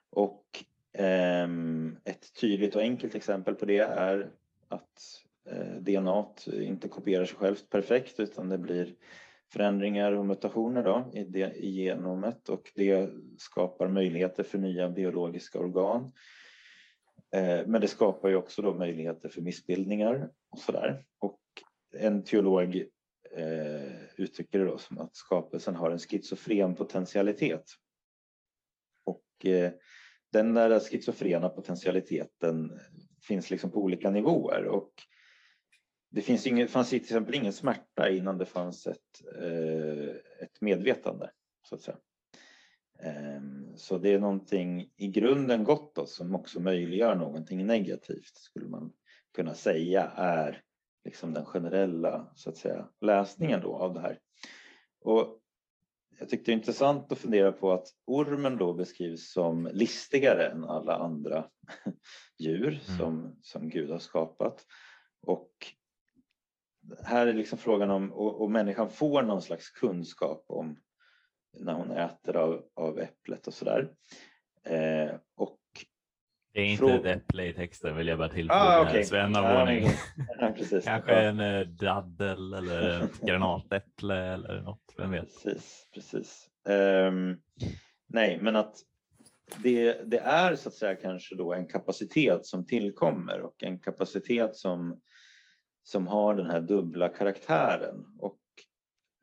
Och ehm, ett tydligt och enkelt exempel på det är att eh, DNA inte kopierar sig självt perfekt utan det blir förändringar och mutationer då i, det, i genomet och det skapar möjligheter för nya biologiska organ. Eh, men det skapar ju också då möjligheter för missbildningar och sådär. Och en teolog eh, uttrycker det då som att skapelsen har en schizofren potentialitet. Och eh, den där schizofrena potentialiteten finns liksom på olika nivåer och det finns ingen, fanns till exempel ingen smärta innan det fanns ett, ett medvetande så att säga. Ehm, så det är någonting i grunden gott då, som också möjliggör någonting negativt skulle man kunna säga är liksom den generella så att säga läsningen då av det här. Och jag tyckte det är intressant att fundera på att ormen då beskrivs som listigare än alla andra djur mm. som, som Gud har skapat. Och här är liksom frågan om, och, och människan får någon slags kunskap om när hon äter av, av äpplet och sådär. Eh, och det är inte ett äpple i texten vill jag bara tillfoga. Ah, okay. Så en av ah, ordning. Ja, Kanske en eh, daddel eller ett granatäpple eller något, vem vet. Precis, precis. Um, nej, men att det, det, är så att säga kanske då en kapacitet som tillkommer och en kapacitet som, som har den här dubbla karaktären. Och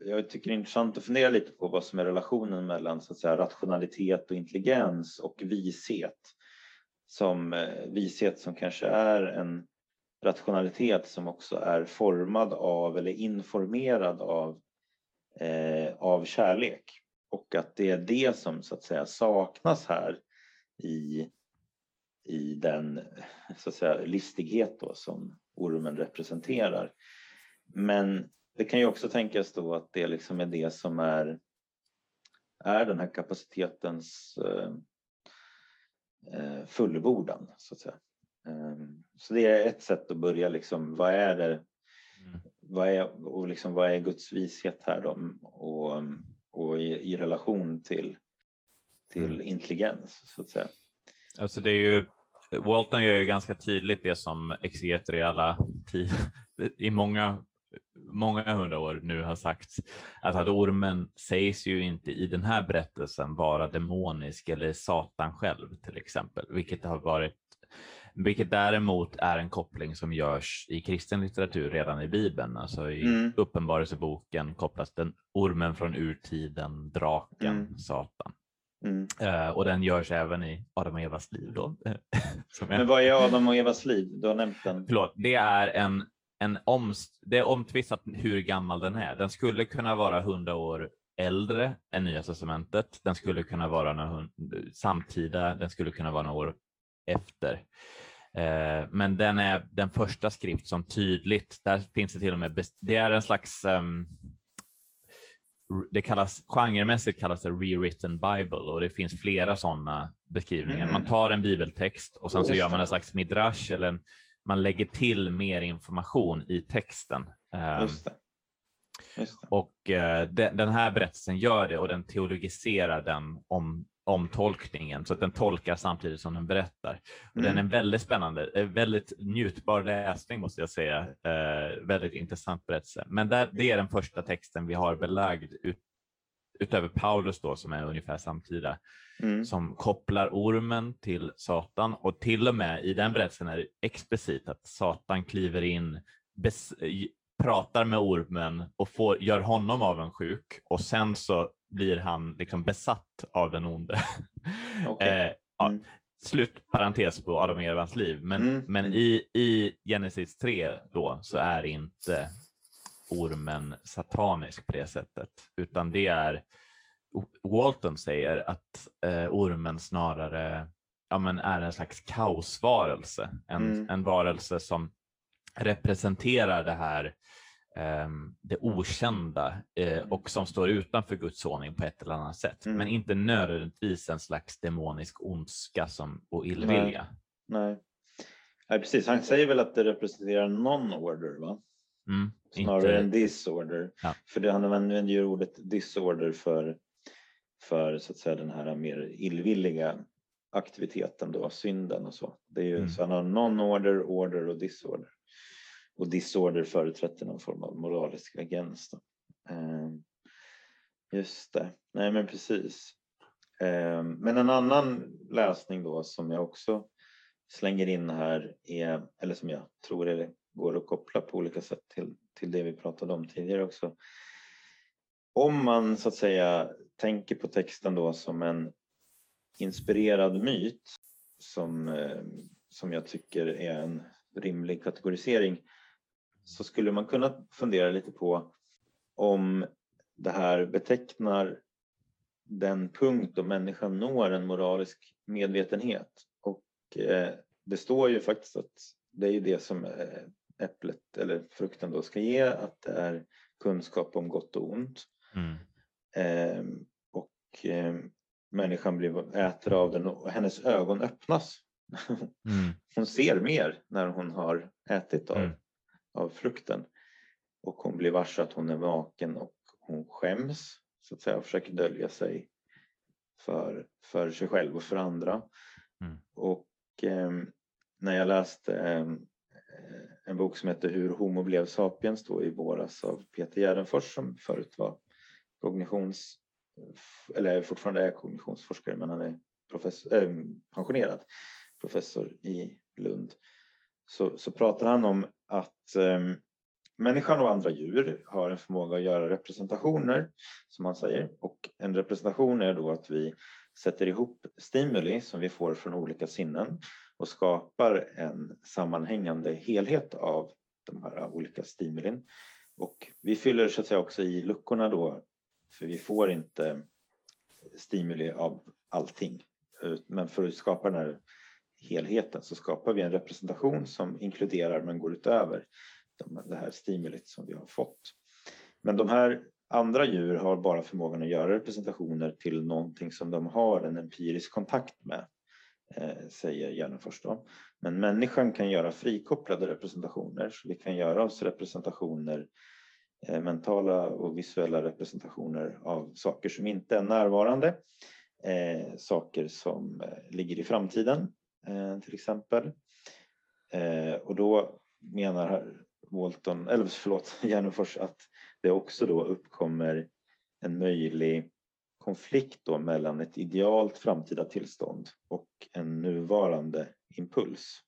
jag tycker det är intressant att fundera lite på vad som är relationen mellan så att säga, rationalitet och intelligens och vishet som eh, vishet som kanske är en rationalitet som också är formad av eller informerad av, eh, av kärlek. Och att det är det som så att säga saknas här i, i den så att säga, listighet då, som ormen representerar. Men det kan ju också tänkas då att det liksom är det som är är den här kapacitetens fullbordan så att säga. Så det är ett sätt att börja liksom, vad är det, mm. vad är, och liksom, vad är Guds vishet här då? Och, och i, i relation till, till mm. intelligens så att säga. Alltså det är ju, Walton gör ju ganska tydligt det som exegeter i alla i många många hundra år nu har sagt att, att ormen sägs ju inte i den här berättelsen vara demonisk eller Satan själv till exempel, vilket har varit vilket däremot är en koppling som görs i kristen litteratur redan i Bibeln. Alltså i mm. Uppenbarelseboken kopplas den ormen från urtiden, draken, mm. Satan. Mm. Uh, och den görs även i Adam och Evas liv. Då. Men vad är Adam och Evas liv? Du har nämnt den. Förlåt, det är en, en omst, det är omtvistat hur gammal den är. Den skulle kunna vara hundra år äldre än Nya testamentet. Den skulle kunna vara några, samtida. Den skulle kunna vara några år efter. Eh, men den är den första skrift som tydligt, där finns det till och med, det är en slags um, det kallas genremässigt kallas det rewritten bible och det finns flera sådana beskrivningar. Mm. Man tar en bibeltext och sen så gör man en slags midrash eller en, man lägger till mer information i texten. Ehm, Just det. Just det. Och de, den här berättelsen gör det och den teologiserar den om omtolkningen så att den tolkar samtidigt som den berättar. Och mm. Den är väldigt spännande, eh, väldigt njutbar läsning måste jag säga. Eh, väldigt intressant berättelse. Men där, det är den första texten vi har belagd ut, utöver Paulus då som är ungefär samtida mm. som kopplar ormen till Satan och till och med i den berättelsen är det explicit att Satan kliver in pratar med ormen och får, gör honom avundsjuk och sen så blir han liksom besatt av den onde. Okay. eh, ja, mm. Slut parentes på Adam och Evans liv, men, mm. men mm. i, i Genesis 3 då så är inte ormen satanisk på det sättet, utan det är Walton säger att eh, ormen snarare ja, men är en slags kaosvarelse, en, mm. en varelse som representerar det här Ehm, det okända eh, och som står utanför Guds ordning på ett eller annat sätt, mm. men inte nödvändigtvis en slags demonisk ondska som, och illvilja. Nej. Nej. Nej, precis. Han säger väl att det representerar non-order, va? Mm, Snarare inte... än disorder. Ja. För det, han använder ju ordet disorder för, för så att säga den här mer illvilliga aktiviteten då, synden och så. Det är ju, mm. Så han har non-order, order och disorder och disorder förutsätter någon form av moralisk agens. Ehm, just det, nej men precis. Ehm, men en annan läsning då som jag också slänger in här är, eller som jag tror är, går att koppla på olika sätt till, till det vi pratade om tidigare också. Om man så att säga tänker på texten då som en inspirerad myt som, ehm, som jag tycker är en rimlig kategorisering så skulle man kunna fundera lite på om det här betecknar den punkt då människan når en moralisk medvetenhet. Och eh, det står ju faktiskt att det är ju det som eh, äpplet eller frukten då ska ge, att det är kunskap om gott och ont. Mm. Eh, och eh, människan blir äter av den och hennes ögon öppnas. Mm. Hon ser mer när hon har ätit av mm av frukten. Och hon blir varse att hon är vaken och hon skäms så att säga och försöker dölja sig för, för sig själv och för andra. Mm. Och eh, när jag läste eh, en bok som heter Hur Homo blev sapiens då i våras av Peter Gärdenfors som förut var kognitions eller fortfarande är kognitionsforskare men han är professor, äh, ehm, pensionerad professor i Lund så, så pratar han om att eh, människan och andra djur har en förmåga att göra representationer som han säger och en representation är då att vi sätter ihop stimuli som vi får från olika sinnen och skapar en sammanhängande helhet av de här olika stimulin. Och vi fyller så att säga också i luckorna då, för vi får inte stimuli av allting. Men för att skapa den här helheten så skapar vi en representation som inkluderar men går utöver det här stimulit som vi har fått. Men de här andra djur har bara förmågan att göra representationer till någonting som de har en empirisk kontakt med, eh, säger Järnfors. Men människan kan göra frikopplade representationer, så vi kan göra oss representationer, Eh, mentala och visuella representationer av saker som inte är närvarande, eh, saker som eh, ligger i framtiden eh, till exempel. Eh, och då menar Walton, eller förlåt, Järnfors att det också då uppkommer en möjlig konflikt då mellan ett idealt framtida tillstånd och en nuvarande impuls.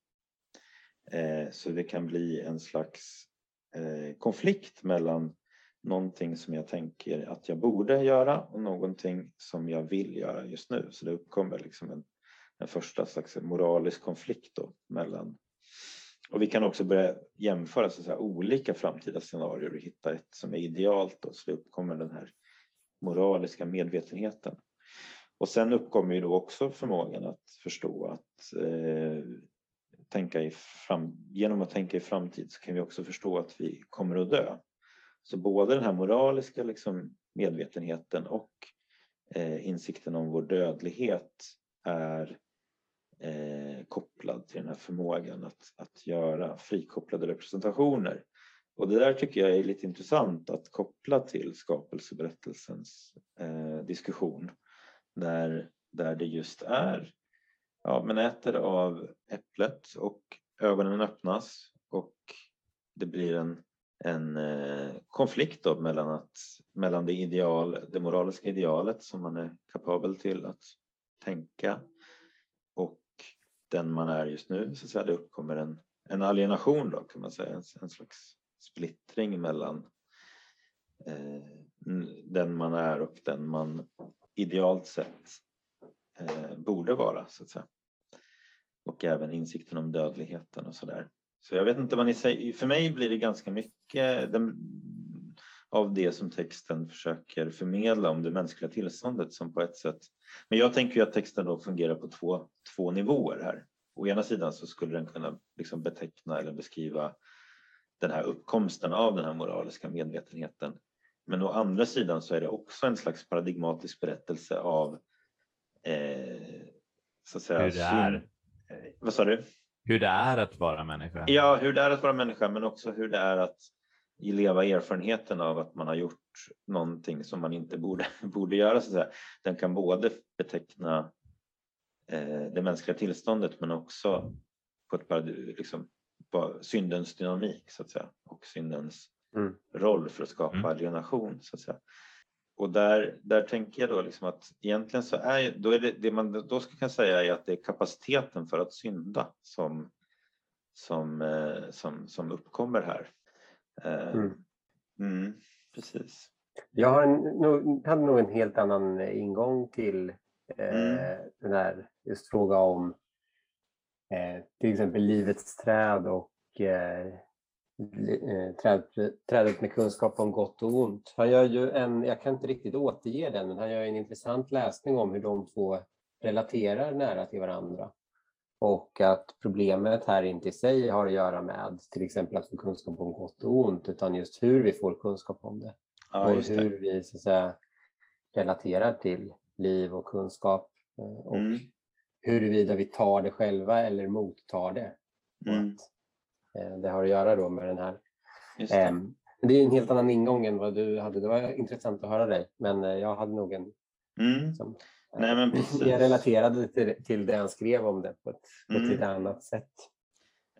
Eh, så det kan bli en slags Eh, konflikt mellan någonting som jag tänker att jag borde göra och någonting som jag vill göra just nu. Så det uppkommer liksom en, en första slags moralisk konflikt då mellan och vi kan också börja jämföra så säga, olika framtida scenarier och hitta ett som är idealt då, så det uppkommer den här moraliska medvetenheten. Och sen uppkommer ju då också förmågan att förstå att eh, tänka i fram, genom att tänka i framtid så kan vi också förstå att vi kommer att dö. Så både den här moraliska liksom, medvetenheten och eh, insikten om vår dödlighet är eh, kopplad till den här förmågan att, att göra frikopplade representationer. Och det där tycker jag är lite intressant att koppla till skapelseberättelsens eh, diskussion. Där, där det just är, ja men äter av äpplet och ögonen öppnas och det blir en, en eh, konflikt då mellan, att, mellan det, ideal, det moraliska idealet som man är kapabel till att tänka och den man är just nu. Så att säga, det uppkommer en, en alienation då kan man säga, en, en slags splittring mellan eh, den man är och den man idealt sett eh, borde vara så att säga. Och även insikten om dödligheten och sådär. Så jag vet inte vad ni säger, för mig blir det ganska mycket den, av det som texten försöker förmedla om det mänskliga tillståndet som på ett sätt. Men jag tänker ju att texten då fungerar på två, två nivåer här. Å ena sidan så skulle den kunna liksom beteckna eller beskriva den här uppkomsten av den här moraliska medvetenheten. Men å andra sidan så är det också en slags paradigmatisk berättelse av eh, så att säga, hur det är. Vad sa du? Hur det är att vara människa. Ja, hur det är att vara människa men också hur det är att leva erfarenheten av att man har gjort någonting som man inte borde, borde göra. Så att säga. Den kan både beteckna eh, det mänskliga tillståndet men också på ett liksom, på syndens dynamik så att säga och syndens mm. roll för att skapa mm. alienation så att säga. Och där, där tänker jag då liksom att egentligen så är, då är det, det man då kan säga är att det är kapaciteten för att synda som, som, eh, som, som uppkommer här. Eh, mm. Mm, precis. Jag har en, hade nog en helt annan ingång till eh, mm. den här just fråga om eh, till exempel livets träd och eh, trädet med kunskap om gott och ont. Han gör ju en, jag kan inte riktigt återge den, men han gör en intressant läsning om hur de två relaterar nära till varandra. Och att problemet här inte i sig har att göra med till exempel att få kunskap om gott och ont, utan just hur vi får kunskap om det. Ja, och hur det. vi så säga, relaterar till liv och kunskap. Eh, och mm. huruvida vi tar det själva eller mottar det. Mm. Att, eh, det har att göra då med den här. Det. Eh, det är en helt annan ingång än vad du hade. Det var intressant att höra dig, men eh, jag hade nog en mm. som, Nej, men Jag relaterade till, till det han skrev om det på ett, på ett mm. lite annat sätt.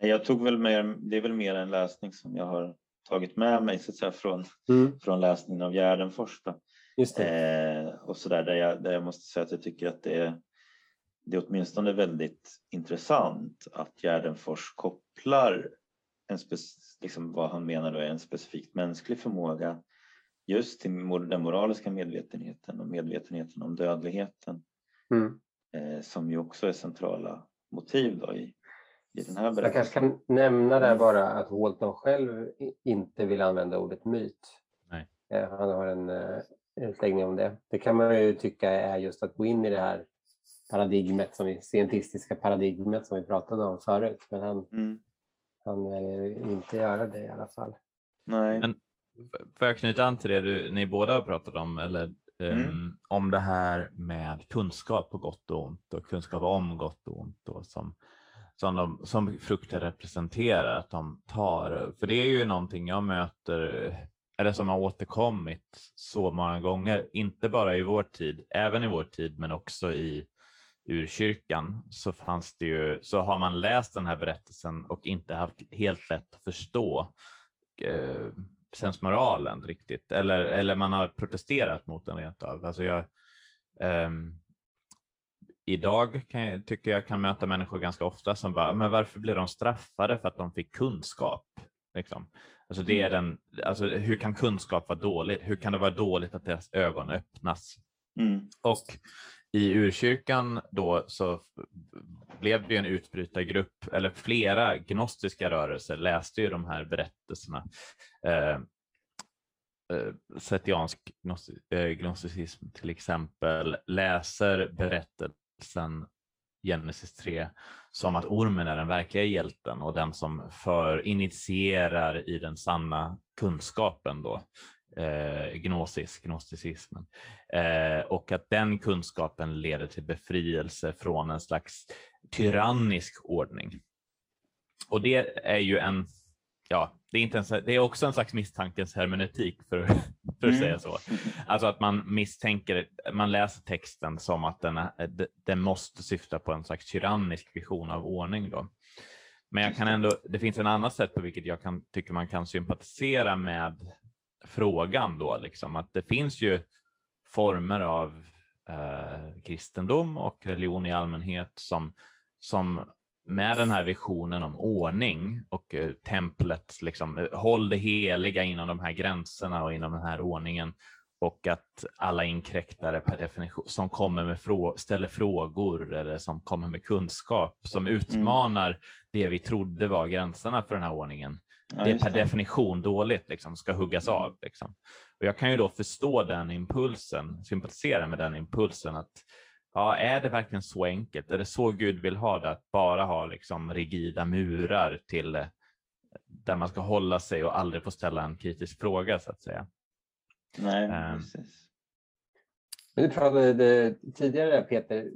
Jag tog väl mer, det är väl mer en läsning som jag har tagit med mig så att säga, från, mm. från läsningen av Gärdenfors. Just eh, och så där, där, jag, där jag måste säga att jag tycker att det är, det är åtminstone väldigt intressant att Gärdenfors kopplar en liksom vad han menar då är en specifikt mänsklig förmåga just till den moraliska medvetenheten och medvetenheten om dödligheten mm. eh, som ju också är centrala motiv då i, i den här berättelsen. Jag kanske kan nämna där bara att Walton själv inte vill använda ordet myt. Nej. Eh, han har en eh, utläggning om det. Det kan man ju tycka är just att gå in i det här paradigmet, som vi, scientistiska paradigmet som vi pratade om förut. Men han, mm. Han vill inte göra det i alla fall. Nej. Men får jag knyta an till det du, ni båda har pratat om, eller mm. um, om det här med kunskap på gott och ont och kunskap om gott och ont och som, som, de, som frukter representerar, att de tar. För det är ju någonting jag möter, eller som har återkommit så många gånger, inte bara i vår tid, även i vår tid, men också i urkyrkan så fanns det ju, så har man läst den här berättelsen och inte haft helt lätt att förstå eh, sensmoralen riktigt, eller, eller man har protesterat mot den rent av. Alltså jag, eh, idag kan jag, tycker jag kan möta människor ganska ofta som bara, men varför blir de straffade för att de fick kunskap? Liksom. Alltså det är mm. den, alltså hur kan kunskap vara dåligt? Hur kan det vara dåligt att deras ögon öppnas? Mm. Och i urkyrkan då så blev det en utbrytargrupp, eller flera gnostiska rörelser läste ju de här berättelserna. Eh, eh, Setiansk eh, gnosticism till exempel läser berättelsen Genesis 3 som att ormen är den verkliga hjälten och den som för initierar i den sanna kunskapen då eh, gnosis, gnosticismen. Eh, och att den kunskapen leder till befrielse från en slags tyrannisk ordning. Och det är ju en, ja, det är, inte en, det är också en slags misstankens hermeneutik för, för att mm. säga så. Alltså att man misstänker, man läser texten som att den, den måste syfta på en slags tyrannisk vision av ordning då. Men jag kan ändå, det finns en annat sätt på vilket jag kan, tycker man kan sympatisera med frågan då, liksom, att det finns ju former av eh, kristendom och religion i allmänhet som, som med den här visionen om ordning och eh, templet, liksom, håll det heliga inom de här gränserna och inom den här ordningen och att alla inkräktare per definition som kommer med frå ställer frågor eller som kommer med kunskap som mm. utmanar mm. det vi trodde var gränserna för den här ordningen det är per det. definition dåligt, liksom, ska huggas mm. av. Liksom. Och jag kan ju då förstå den impulsen, sympatisera med den impulsen att ja, är det verkligen så enkelt? Är det så Gud vill ha det, att bara ha liksom rigida murar till eh, där man ska hålla sig och aldrig få ställa en kritisk fråga så att säga? Nej, um, precis. Men du pratade tidigare Peter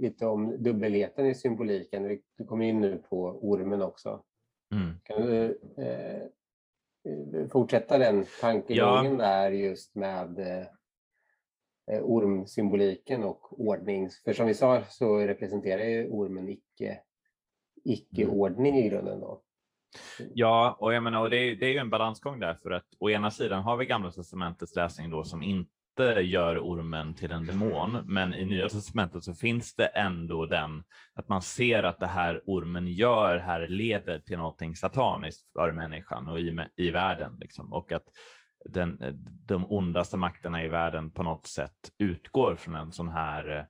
lite om dubbelheten i symboliken. Du kom in nu på ormen också. Mm. Kan du eh, fortsätta den tankegången ja. där just med eh, eh, ormsymboliken och ordning? För som vi sa så representerar ju ormen icke, icke-ordning i grunden. Då. Ja, och jag menar, och det, är, det är ju en balansgång där för att å ena sidan har vi Gamla testamentets läsning då som inte gör ormen till en demon, men i Nya testamentet så finns det ändå den att man ser att det här ormen gör här leder till någonting sataniskt för människan och i, i världen liksom. och att den, de ondaste makterna i världen på något sätt utgår från en sån här eh,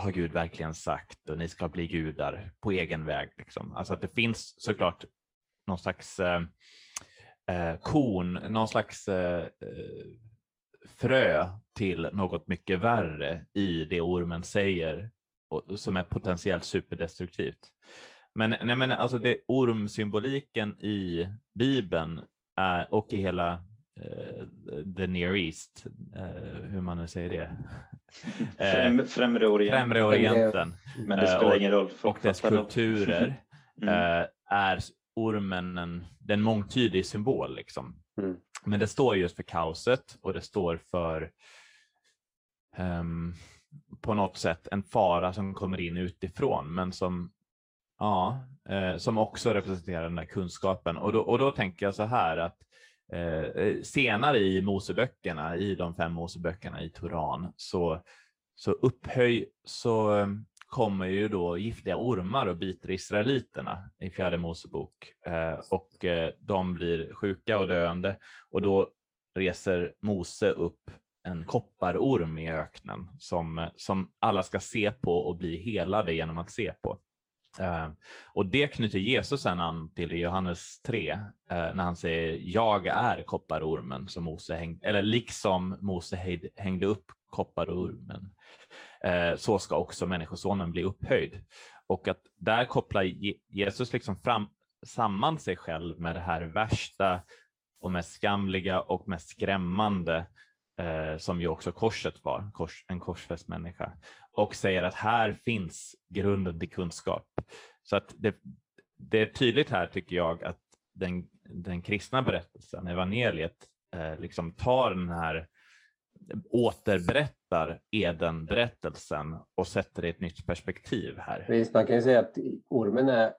har Gud verkligen sagt och ni ska bli gudar på egen väg. Liksom. Alltså att det finns såklart någon slags eh, eh kon, någon slags eh, eh frö till något mycket värre i det ormen säger och, som är potentiellt superdestruktivt. Men, nej, men alltså det, ormsymboliken i Bibeln är, och i hela uh, the near east, uh, hur man nu säger det. Främ, främre Orienten. Främre Orienten. Men det spelar ingen roll. Och dess kulturer mm. är ormen en, en mångtydig symbol. Liksom. Mm. Men det står just för kaoset och det står för um, på något sätt en fara som kommer in utifrån men som, ja, eh, som också representerar den där kunskapen. Och då, och då tänker jag så här att eh, senare i Moseböckerna, i de fem Moseböckerna i Toran, så, så upphöj, så ehm, kommer ju då giftiga ormar och biter israeliterna i fjärde Mosebok eh, och eh, de blir sjuka och döende och då reser Mose upp en kopparorm i öknen som, eh, som alla ska se på och bli helade genom att se på. Uh, och det knyter Jesus sen an till i Johannes 3 uh, när han säger jag är kopparormen som Mose hängde, eller liksom Mose hängde upp kopparormen Eh, så ska också Människosonen bli upphöjd. Och att där kopplar Jesus liksom fram, samman sig själv med det här värsta och mest skamliga och mest skrämmande eh, som ju också korset var, kors, en korsfäst människa och säger att här finns grunden till kunskap. Så att det, det är tydligt här tycker jag att den, den kristna berättelsen, evangeliet, eh, liksom tar den här återberättar Eden-berättelsen och sätter det i ett nytt perspektiv här. Visst, man kan ju säga att ormen är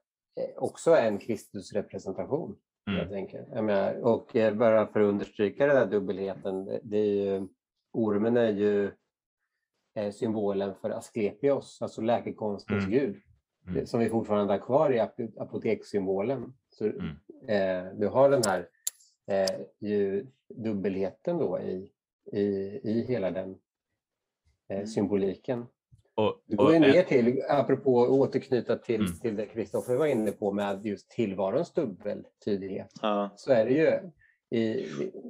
också en Kristusrepresentation. Mm. Jag tänker. Jag menar, och eh, bara för att understryka den här dubbelheten, det, är ju, ormen är ju eh, symbolen för Asklepios, alltså läkekonstens Mm. gud, Mm. som vi fortfarande har kvar i ap- apotekssymbolen. Så, Mm. eh, du har den här eh, ju dubbelheten då i, i, i hela den eh, Mm. symboliken. Och, Du går ju ner till, apropå att återknyta till, Mm. till det Kristoffer var inne på med just tillvarons dubbeltydighet, Ja, så är det ju i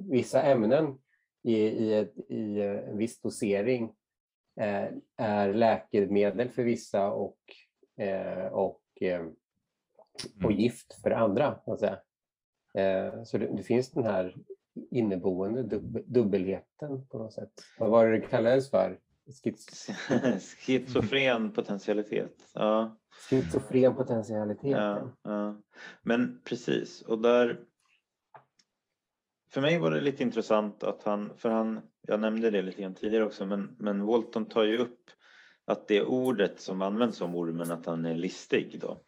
vissa ämnen i, i, ett, i en viss dosering eh, är läkemedel för vissa och, eh, och, eh, och Mm. gift för andra. Så, att säga. Eh, så det, det finns den här inneboende dub, dubbelheten på något sätt. Vad var det det kallades för? Schizofren potentialitet. Ja. schizofren potentialitet. Ja, ja. Men precis, och där... För mig var det lite intressant att han, för han, jag nämnde det lite grann tidigare också, men, men Walton tar ju upp att det ordet som används om ormen, att han är listig då.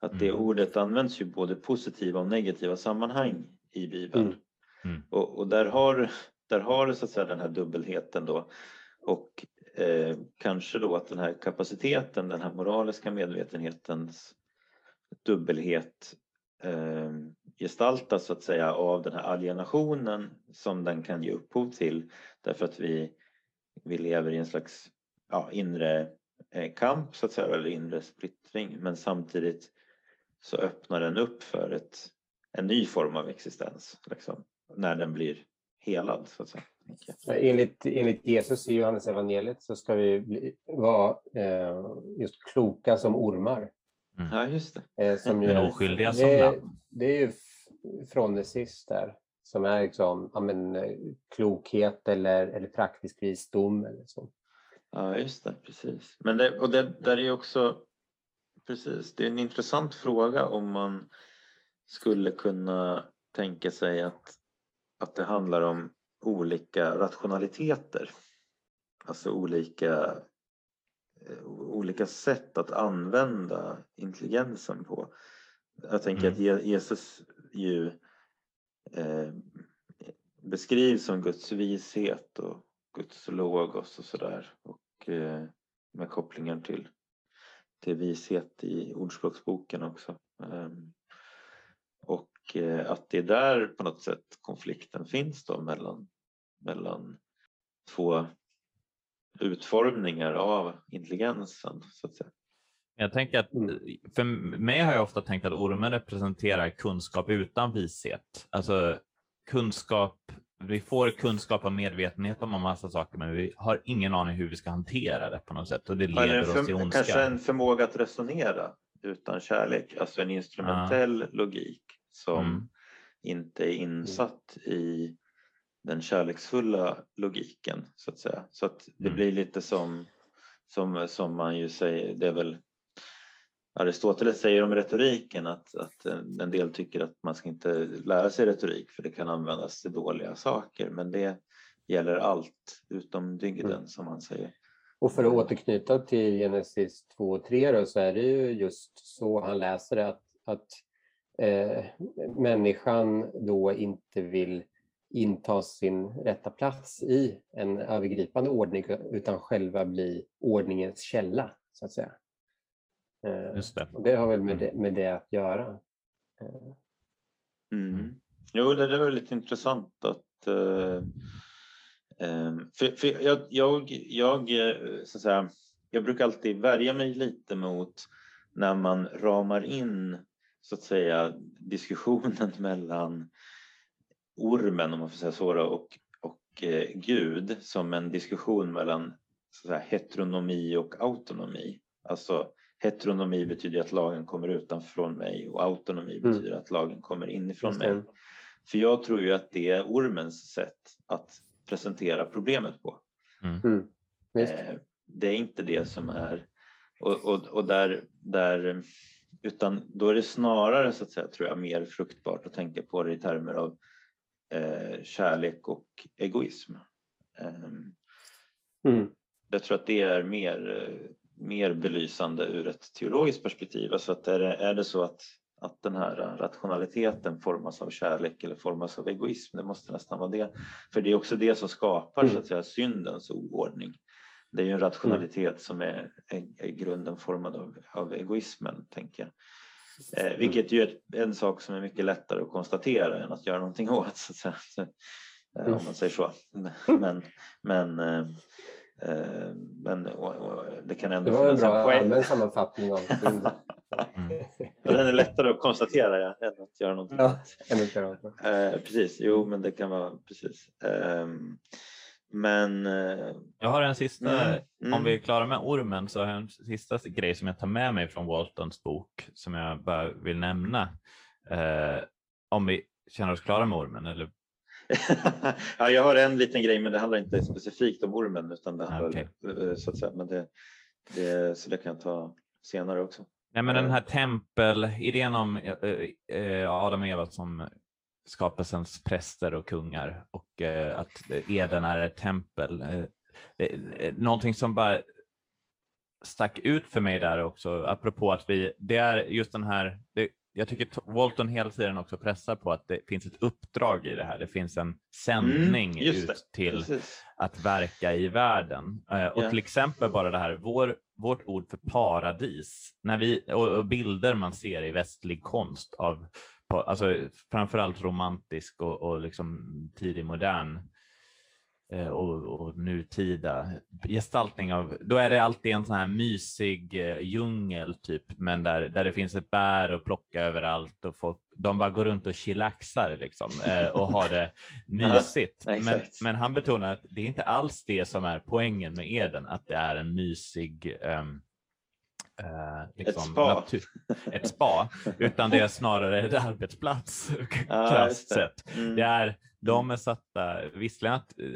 Att det Mm. ordet används ju både positiva och negativa sammanhang i Bibeln. Mm. Mm. Och, och där har, där har du så att säga den här dubbelheten då. Och eh, kanske då att den här kapaciteten, den här moraliska medvetenhetens dubbelhet eh, gestaltas så att säga av den här alienationen som den kan ge upphov till därför att vi, vi lever i en slags ja, inre eh, kamp så att säga eller inre splittring men samtidigt så öppnar den upp för ett, en ny form av existens liksom, när den blir helad så att säga. jag. Enligt, enligt Jesus i Johannes evangeliet så ska vi bli, vara eh, just kloka som ormar. Ja just det. Eh, som ju Men oskyldiga som det, det är ju f- fronesis där som är liksom, ja, men, eh, klokhet eller, eller praktisk visdom. Eller så. Ja, just det, precis. Men det, och det där är ju också, precis, det är en intressant fråga om man skulle kunna tänka sig att, att det handlar om olika rationaliteter. Alltså olika, eh, olika sätt att använda intelligensen på. Jag tänker att Je- Jesus ju eh, beskrivs som Guds vishet och Guds logos och sådär. Och eh, med kopplingar till, till vishet i Ordspråksboken också. Ehm, och eh, att det är där på något sätt konflikten finns då mellan, mellan två utformningar av intelligensen så att säga. Jag tänker att Mm. för mig har jag ofta tänkt att ormen representerar kunskap utan vishet. Alltså kunskap, vi får kunskap och medvetenhet om en massa saker men vi har ingen aning hur vi ska hantera det på något sätt och det leder en oss till ondska. kanske en förmåga att resonera utan kärlek, alltså en instrumentell logik som Mm. inte är insatt i den kärleksfulla logiken så att säga. Så att det Mm. blir lite som, som, som man ju säger, det är väl Aristoteles säger om retoriken att, att en del tycker att man ska inte lära sig retorik för det kan användas till dåliga saker men det gäller allt utom dygden Mm. som han säger. Och för att återknyta till Genesis 2 och 3 då, så är det ju just så han läser det att, att eh, människan då inte vill inta sin rätta plats i en övergripande ordning utan själva bli ordningens källa, så att säga. Eh, Just det. och det har väl med det, med det att göra. Eh, Mm. Jo, det, det var lite intressant att eh, eh, för, för jag, jag, jag, eh, så att säga, jag brukar alltid värja mig lite mot när man ramar in så att säga diskussionen mellan ormen om man får säga så då, och, och eh, Gud som en diskussion mellan så att säga, heteronomi och autonomi. Alltså heteronomi betyder att lagen kommer utanför mig och autonomi Mm. betyder att lagen kommer inifrån mig. För jag tror ju att det är ormens sätt att presentera problemet på. Mm. Visst. Eh, det är inte det som är och, och, och där, där utan då är det snarare så att säga tror jag mer fruktbart att tänka på det i termer av eh, kärlek och egoism. Ehm, Mm. jag tror att det är mer, eh, mer belysande ur ett teologiskt perspektiv. Alltså att är, det, är det så att, att den här rationaliteten formas av kärlek eller formas av egoism, det måste nästan vara det. För det är också det som skapar så Mm. att säga, syndens oordning. Det är ju en rationalitet som är, är, är grunden formad av, av egoismen, tänker jag. Eh, vilket ju är en sak som är mycket lättare att konstatera än att göra någonting åt, så att säga. Så, eh, om man säger så. Men, men, eh, eh, men och, och, det kan Det ändå var en bra allmän sammanfattning av. Mm. Den är lättare att konstatera ja, än att göra någonting Ja, åt. Eh, precis, jo men det kan vara precis. Men Jag har en sista, Mm, mm. om vi är klara med ormen, så har jag en sista grej som jag tar med mig från Waltons bok som jag bara vill nämna. Eh, om vi känner oss klara med ormen eller ja, jag har en liten grej men det handlar inte specifikt om ormen utan det handlar Okej. eh, så att säga. Men det, det, så det kan jag ta senare också. Nej, men den Eh. här tempel, idén om eh, eh, Adam och Eva som skapelsens präster och kungar och eh, att Eden är ett tempel. Eh, det- eh, någonting som bara stack ut för mig där också, apropå att vi, det är just den här, det, jag tycker Walton hela tiden också pressar på att det finns ett uppdrag i det här. Det finns en sändning Mm, ut till Precis. att verka i världen. Eh, och Ja. till exempel bara det här, vår, vårt ord för paradis, när vi, och, och bilder man ser i västlig konst av på, alltså, framförallt romantisk och, och liksom tidig modern eh, och, och nutida gestaltning av, då är det alltid en sån här mysig eh, djungel typ, men där, där det finns ett bär att plocka överallt och folk, de bara går runt och chillaxar liksom eh, och har det mysigt. Men, men han betonar att det är inte alls det som är poängen med Eden, att det är en mysig ehm, eh, liksom, spa. natur- ett spa, utan det är snarare en arbetsplats, Ja, krasst just det. sett. Mm. Det är, de är satta, visserligen att eh,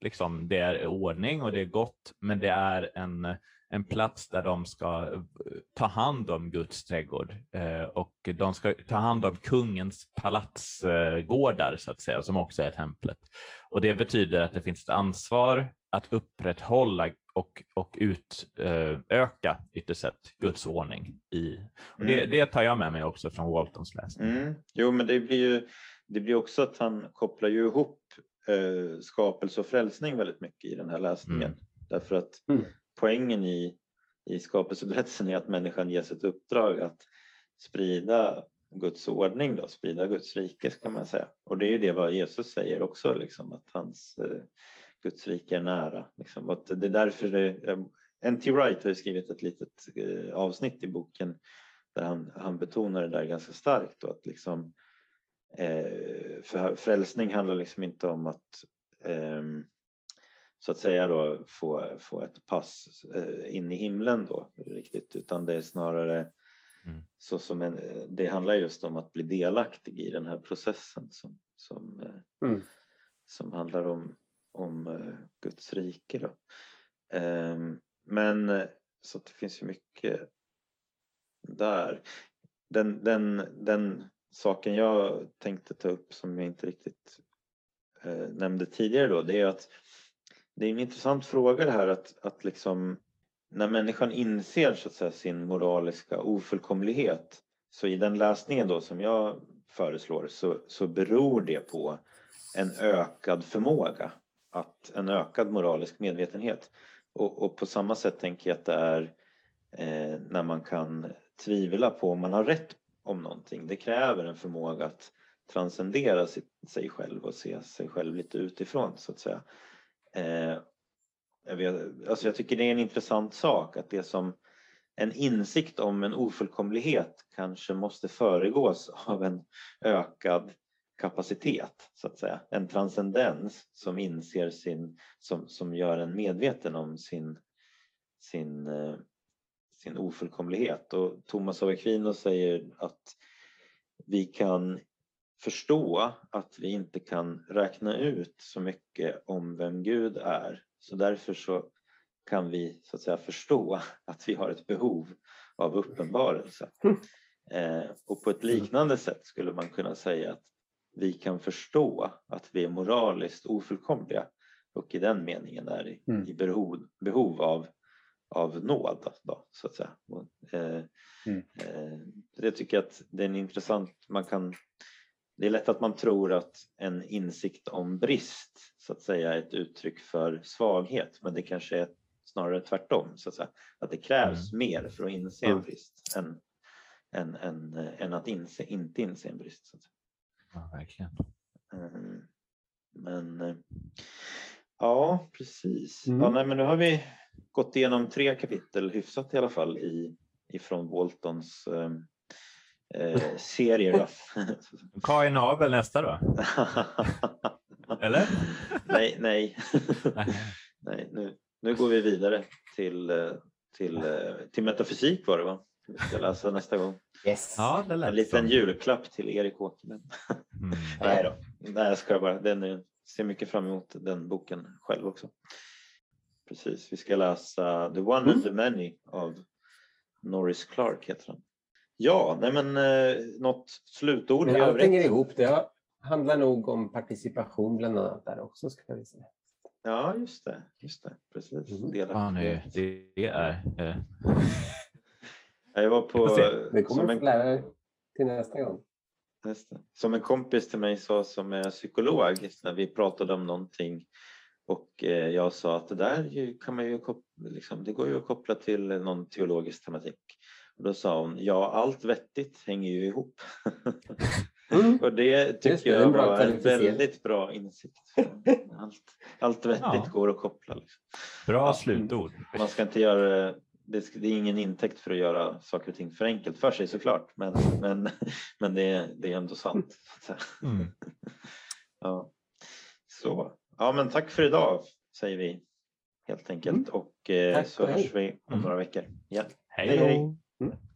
liksom, det är ordning och det är gott, men det är en, en plats där de ska eh, ta hand om Guds trädgård eh, och de ska ta hand om kungens palatsgårdar så att säga, som också är templet. Och det betyder att det finns ett ansvar att upprätthålla och, och utöka ytterst sett Guds ordning. I, och det, Mm. det tar jag med mig också från Waltons läsning. Mm. Jo, men det blir ju det blir också att han kopplar ju ihop eh, skapelse och frälsning väldigt mycket i den här läsningen. Mm. Därför att Mm poängen i, i skapelseberättelsen är att människan ges ett uppdrag att sprida Guds ordning, då, sprida Guds rike kan man säga. Och det är ju det vad Jesus säger också, liksom, att hans eh, Guds rike är nära. Liksom, att det är därför det, eh, N.T. Wright har ju skrivit ett litet eh, avsnitt i boken där han, han betonar det där ganska starkt. Då, att liksom, eh, för frälsning handlar liksom inte om att eh, så att säga då få, få ett pass eh, in i himlen då riktigt utan det är snarare Mm. så som en, det handlar just om att bli delaktig i den här processen som, som, eh, Mm. som handlar om, om eh, Guds rike. Då. Ehm, men så att det finns ju mycket där. Den, den, den saken jag tänkte ta upp som jag inte riktigt nämnde tidigare då, det är att det är en intressant fråga det här att, att liksom när människan inser så att säga, sin moraliska ofullkomlighet så i den läsningen då som jag föreslår så, så beror det på en ökad förmåga, att en ökad moralisk medvetenhet. Och, och på samma sätt tänker jag att det är eh, när man kan tvivla på om man har rätt om någonting. Det kräver en förmåga att transcendera sitt, sig själv och se sig själv lite utifrån så att säga. Eh, jag, vet, alltså jag tycker det är en intressant sak att det som en insikt om en ofullkomlighet kanske måste föregås av en ökad kapacitet så att säga. En transcendens som inser sin, som, som gör en medveten om sin, sin, eh, sin ofullkomlighet. Och Thomas av Aquino säger att vi kan förstå att vi inte kan räkna ut så mycket om vem Gud är. Så därför så kan vi så att säga förstå att vi har ett behov av uppenbarelse. Eh, och på ett liknande sätt skulle man kunna säga att vi kan förstå att vi är moraliskt ofullkomliga och i den meningen är i, Mm. i behov, behov av, av nåd. Då, så att säga. Och, eh, Mm. eh, jag tycker att det är intressant, man kan, det är lätt att man tror att en insikt om brist så att säga är ett uttryck för svaghet men det kanske är snarare tvärtom. Så att, säga. att det krävs mer för att inse en Mm. brist än, än, än, än att inse, inte inse en brist. Så att säga. Ja, verkligen. Mm. Men ja, precis. Mm. Ja, nej, men nu har vi gått igenom tre kapitel hyfsat i alla fall i, ifrån Waltons eh, eh, serier. Och Abel nästa då? Eller? nej, nej. Nej. nu, nu går vi vidare till, eh, till, eh, till metafysik var det va? Vi ska läsa nästa gång. Yes. Ja, det lät En liten som. julklapp till Erik Åkerlund. Mm. Nej då, nej jag ska bara. Den är, ser mycket fram emot den boken själv också. Precis, vi ska läsa The One and the Many av Norris Clark heter den. Ja, nej men eh, något slutord i Men allt övrigt? hänger ihop. Det handlar nog om participation bland annat där också. Ska vi säga. Ja, just det. Just det. Precis. Mm. Ja, nu, Delaktighet. det är... eh, Jag var på... Det kommer en, få lära dig till nästa gång. som en kompis till mig sa som är psykolog när vi pratade om någonting och eh, jag sa att det där kan man ju koppla, liksom, det går ju att koppla till någon teologisk tematik. Och då sa hon, ja allt vettigt hänger ju ihop. Mm. Och det tycker det, jag var en väldigt bra insikt. Allt, allt vettigt Ja. går att koppla. Liksom. Bra Ja. slutord. Man ska inte göra det, det är ingen intäkt för att göra saker och ting för enkelt för sig såklart. Men, men, men det, är, det är ändå sant. Att. Mm. Ja. Så, ja men tack för idag säger vi helt enkelt och eh, så och hej. hörs vi om Mm. några veckor. Ja. Hej Hej, hej. Då! Mm.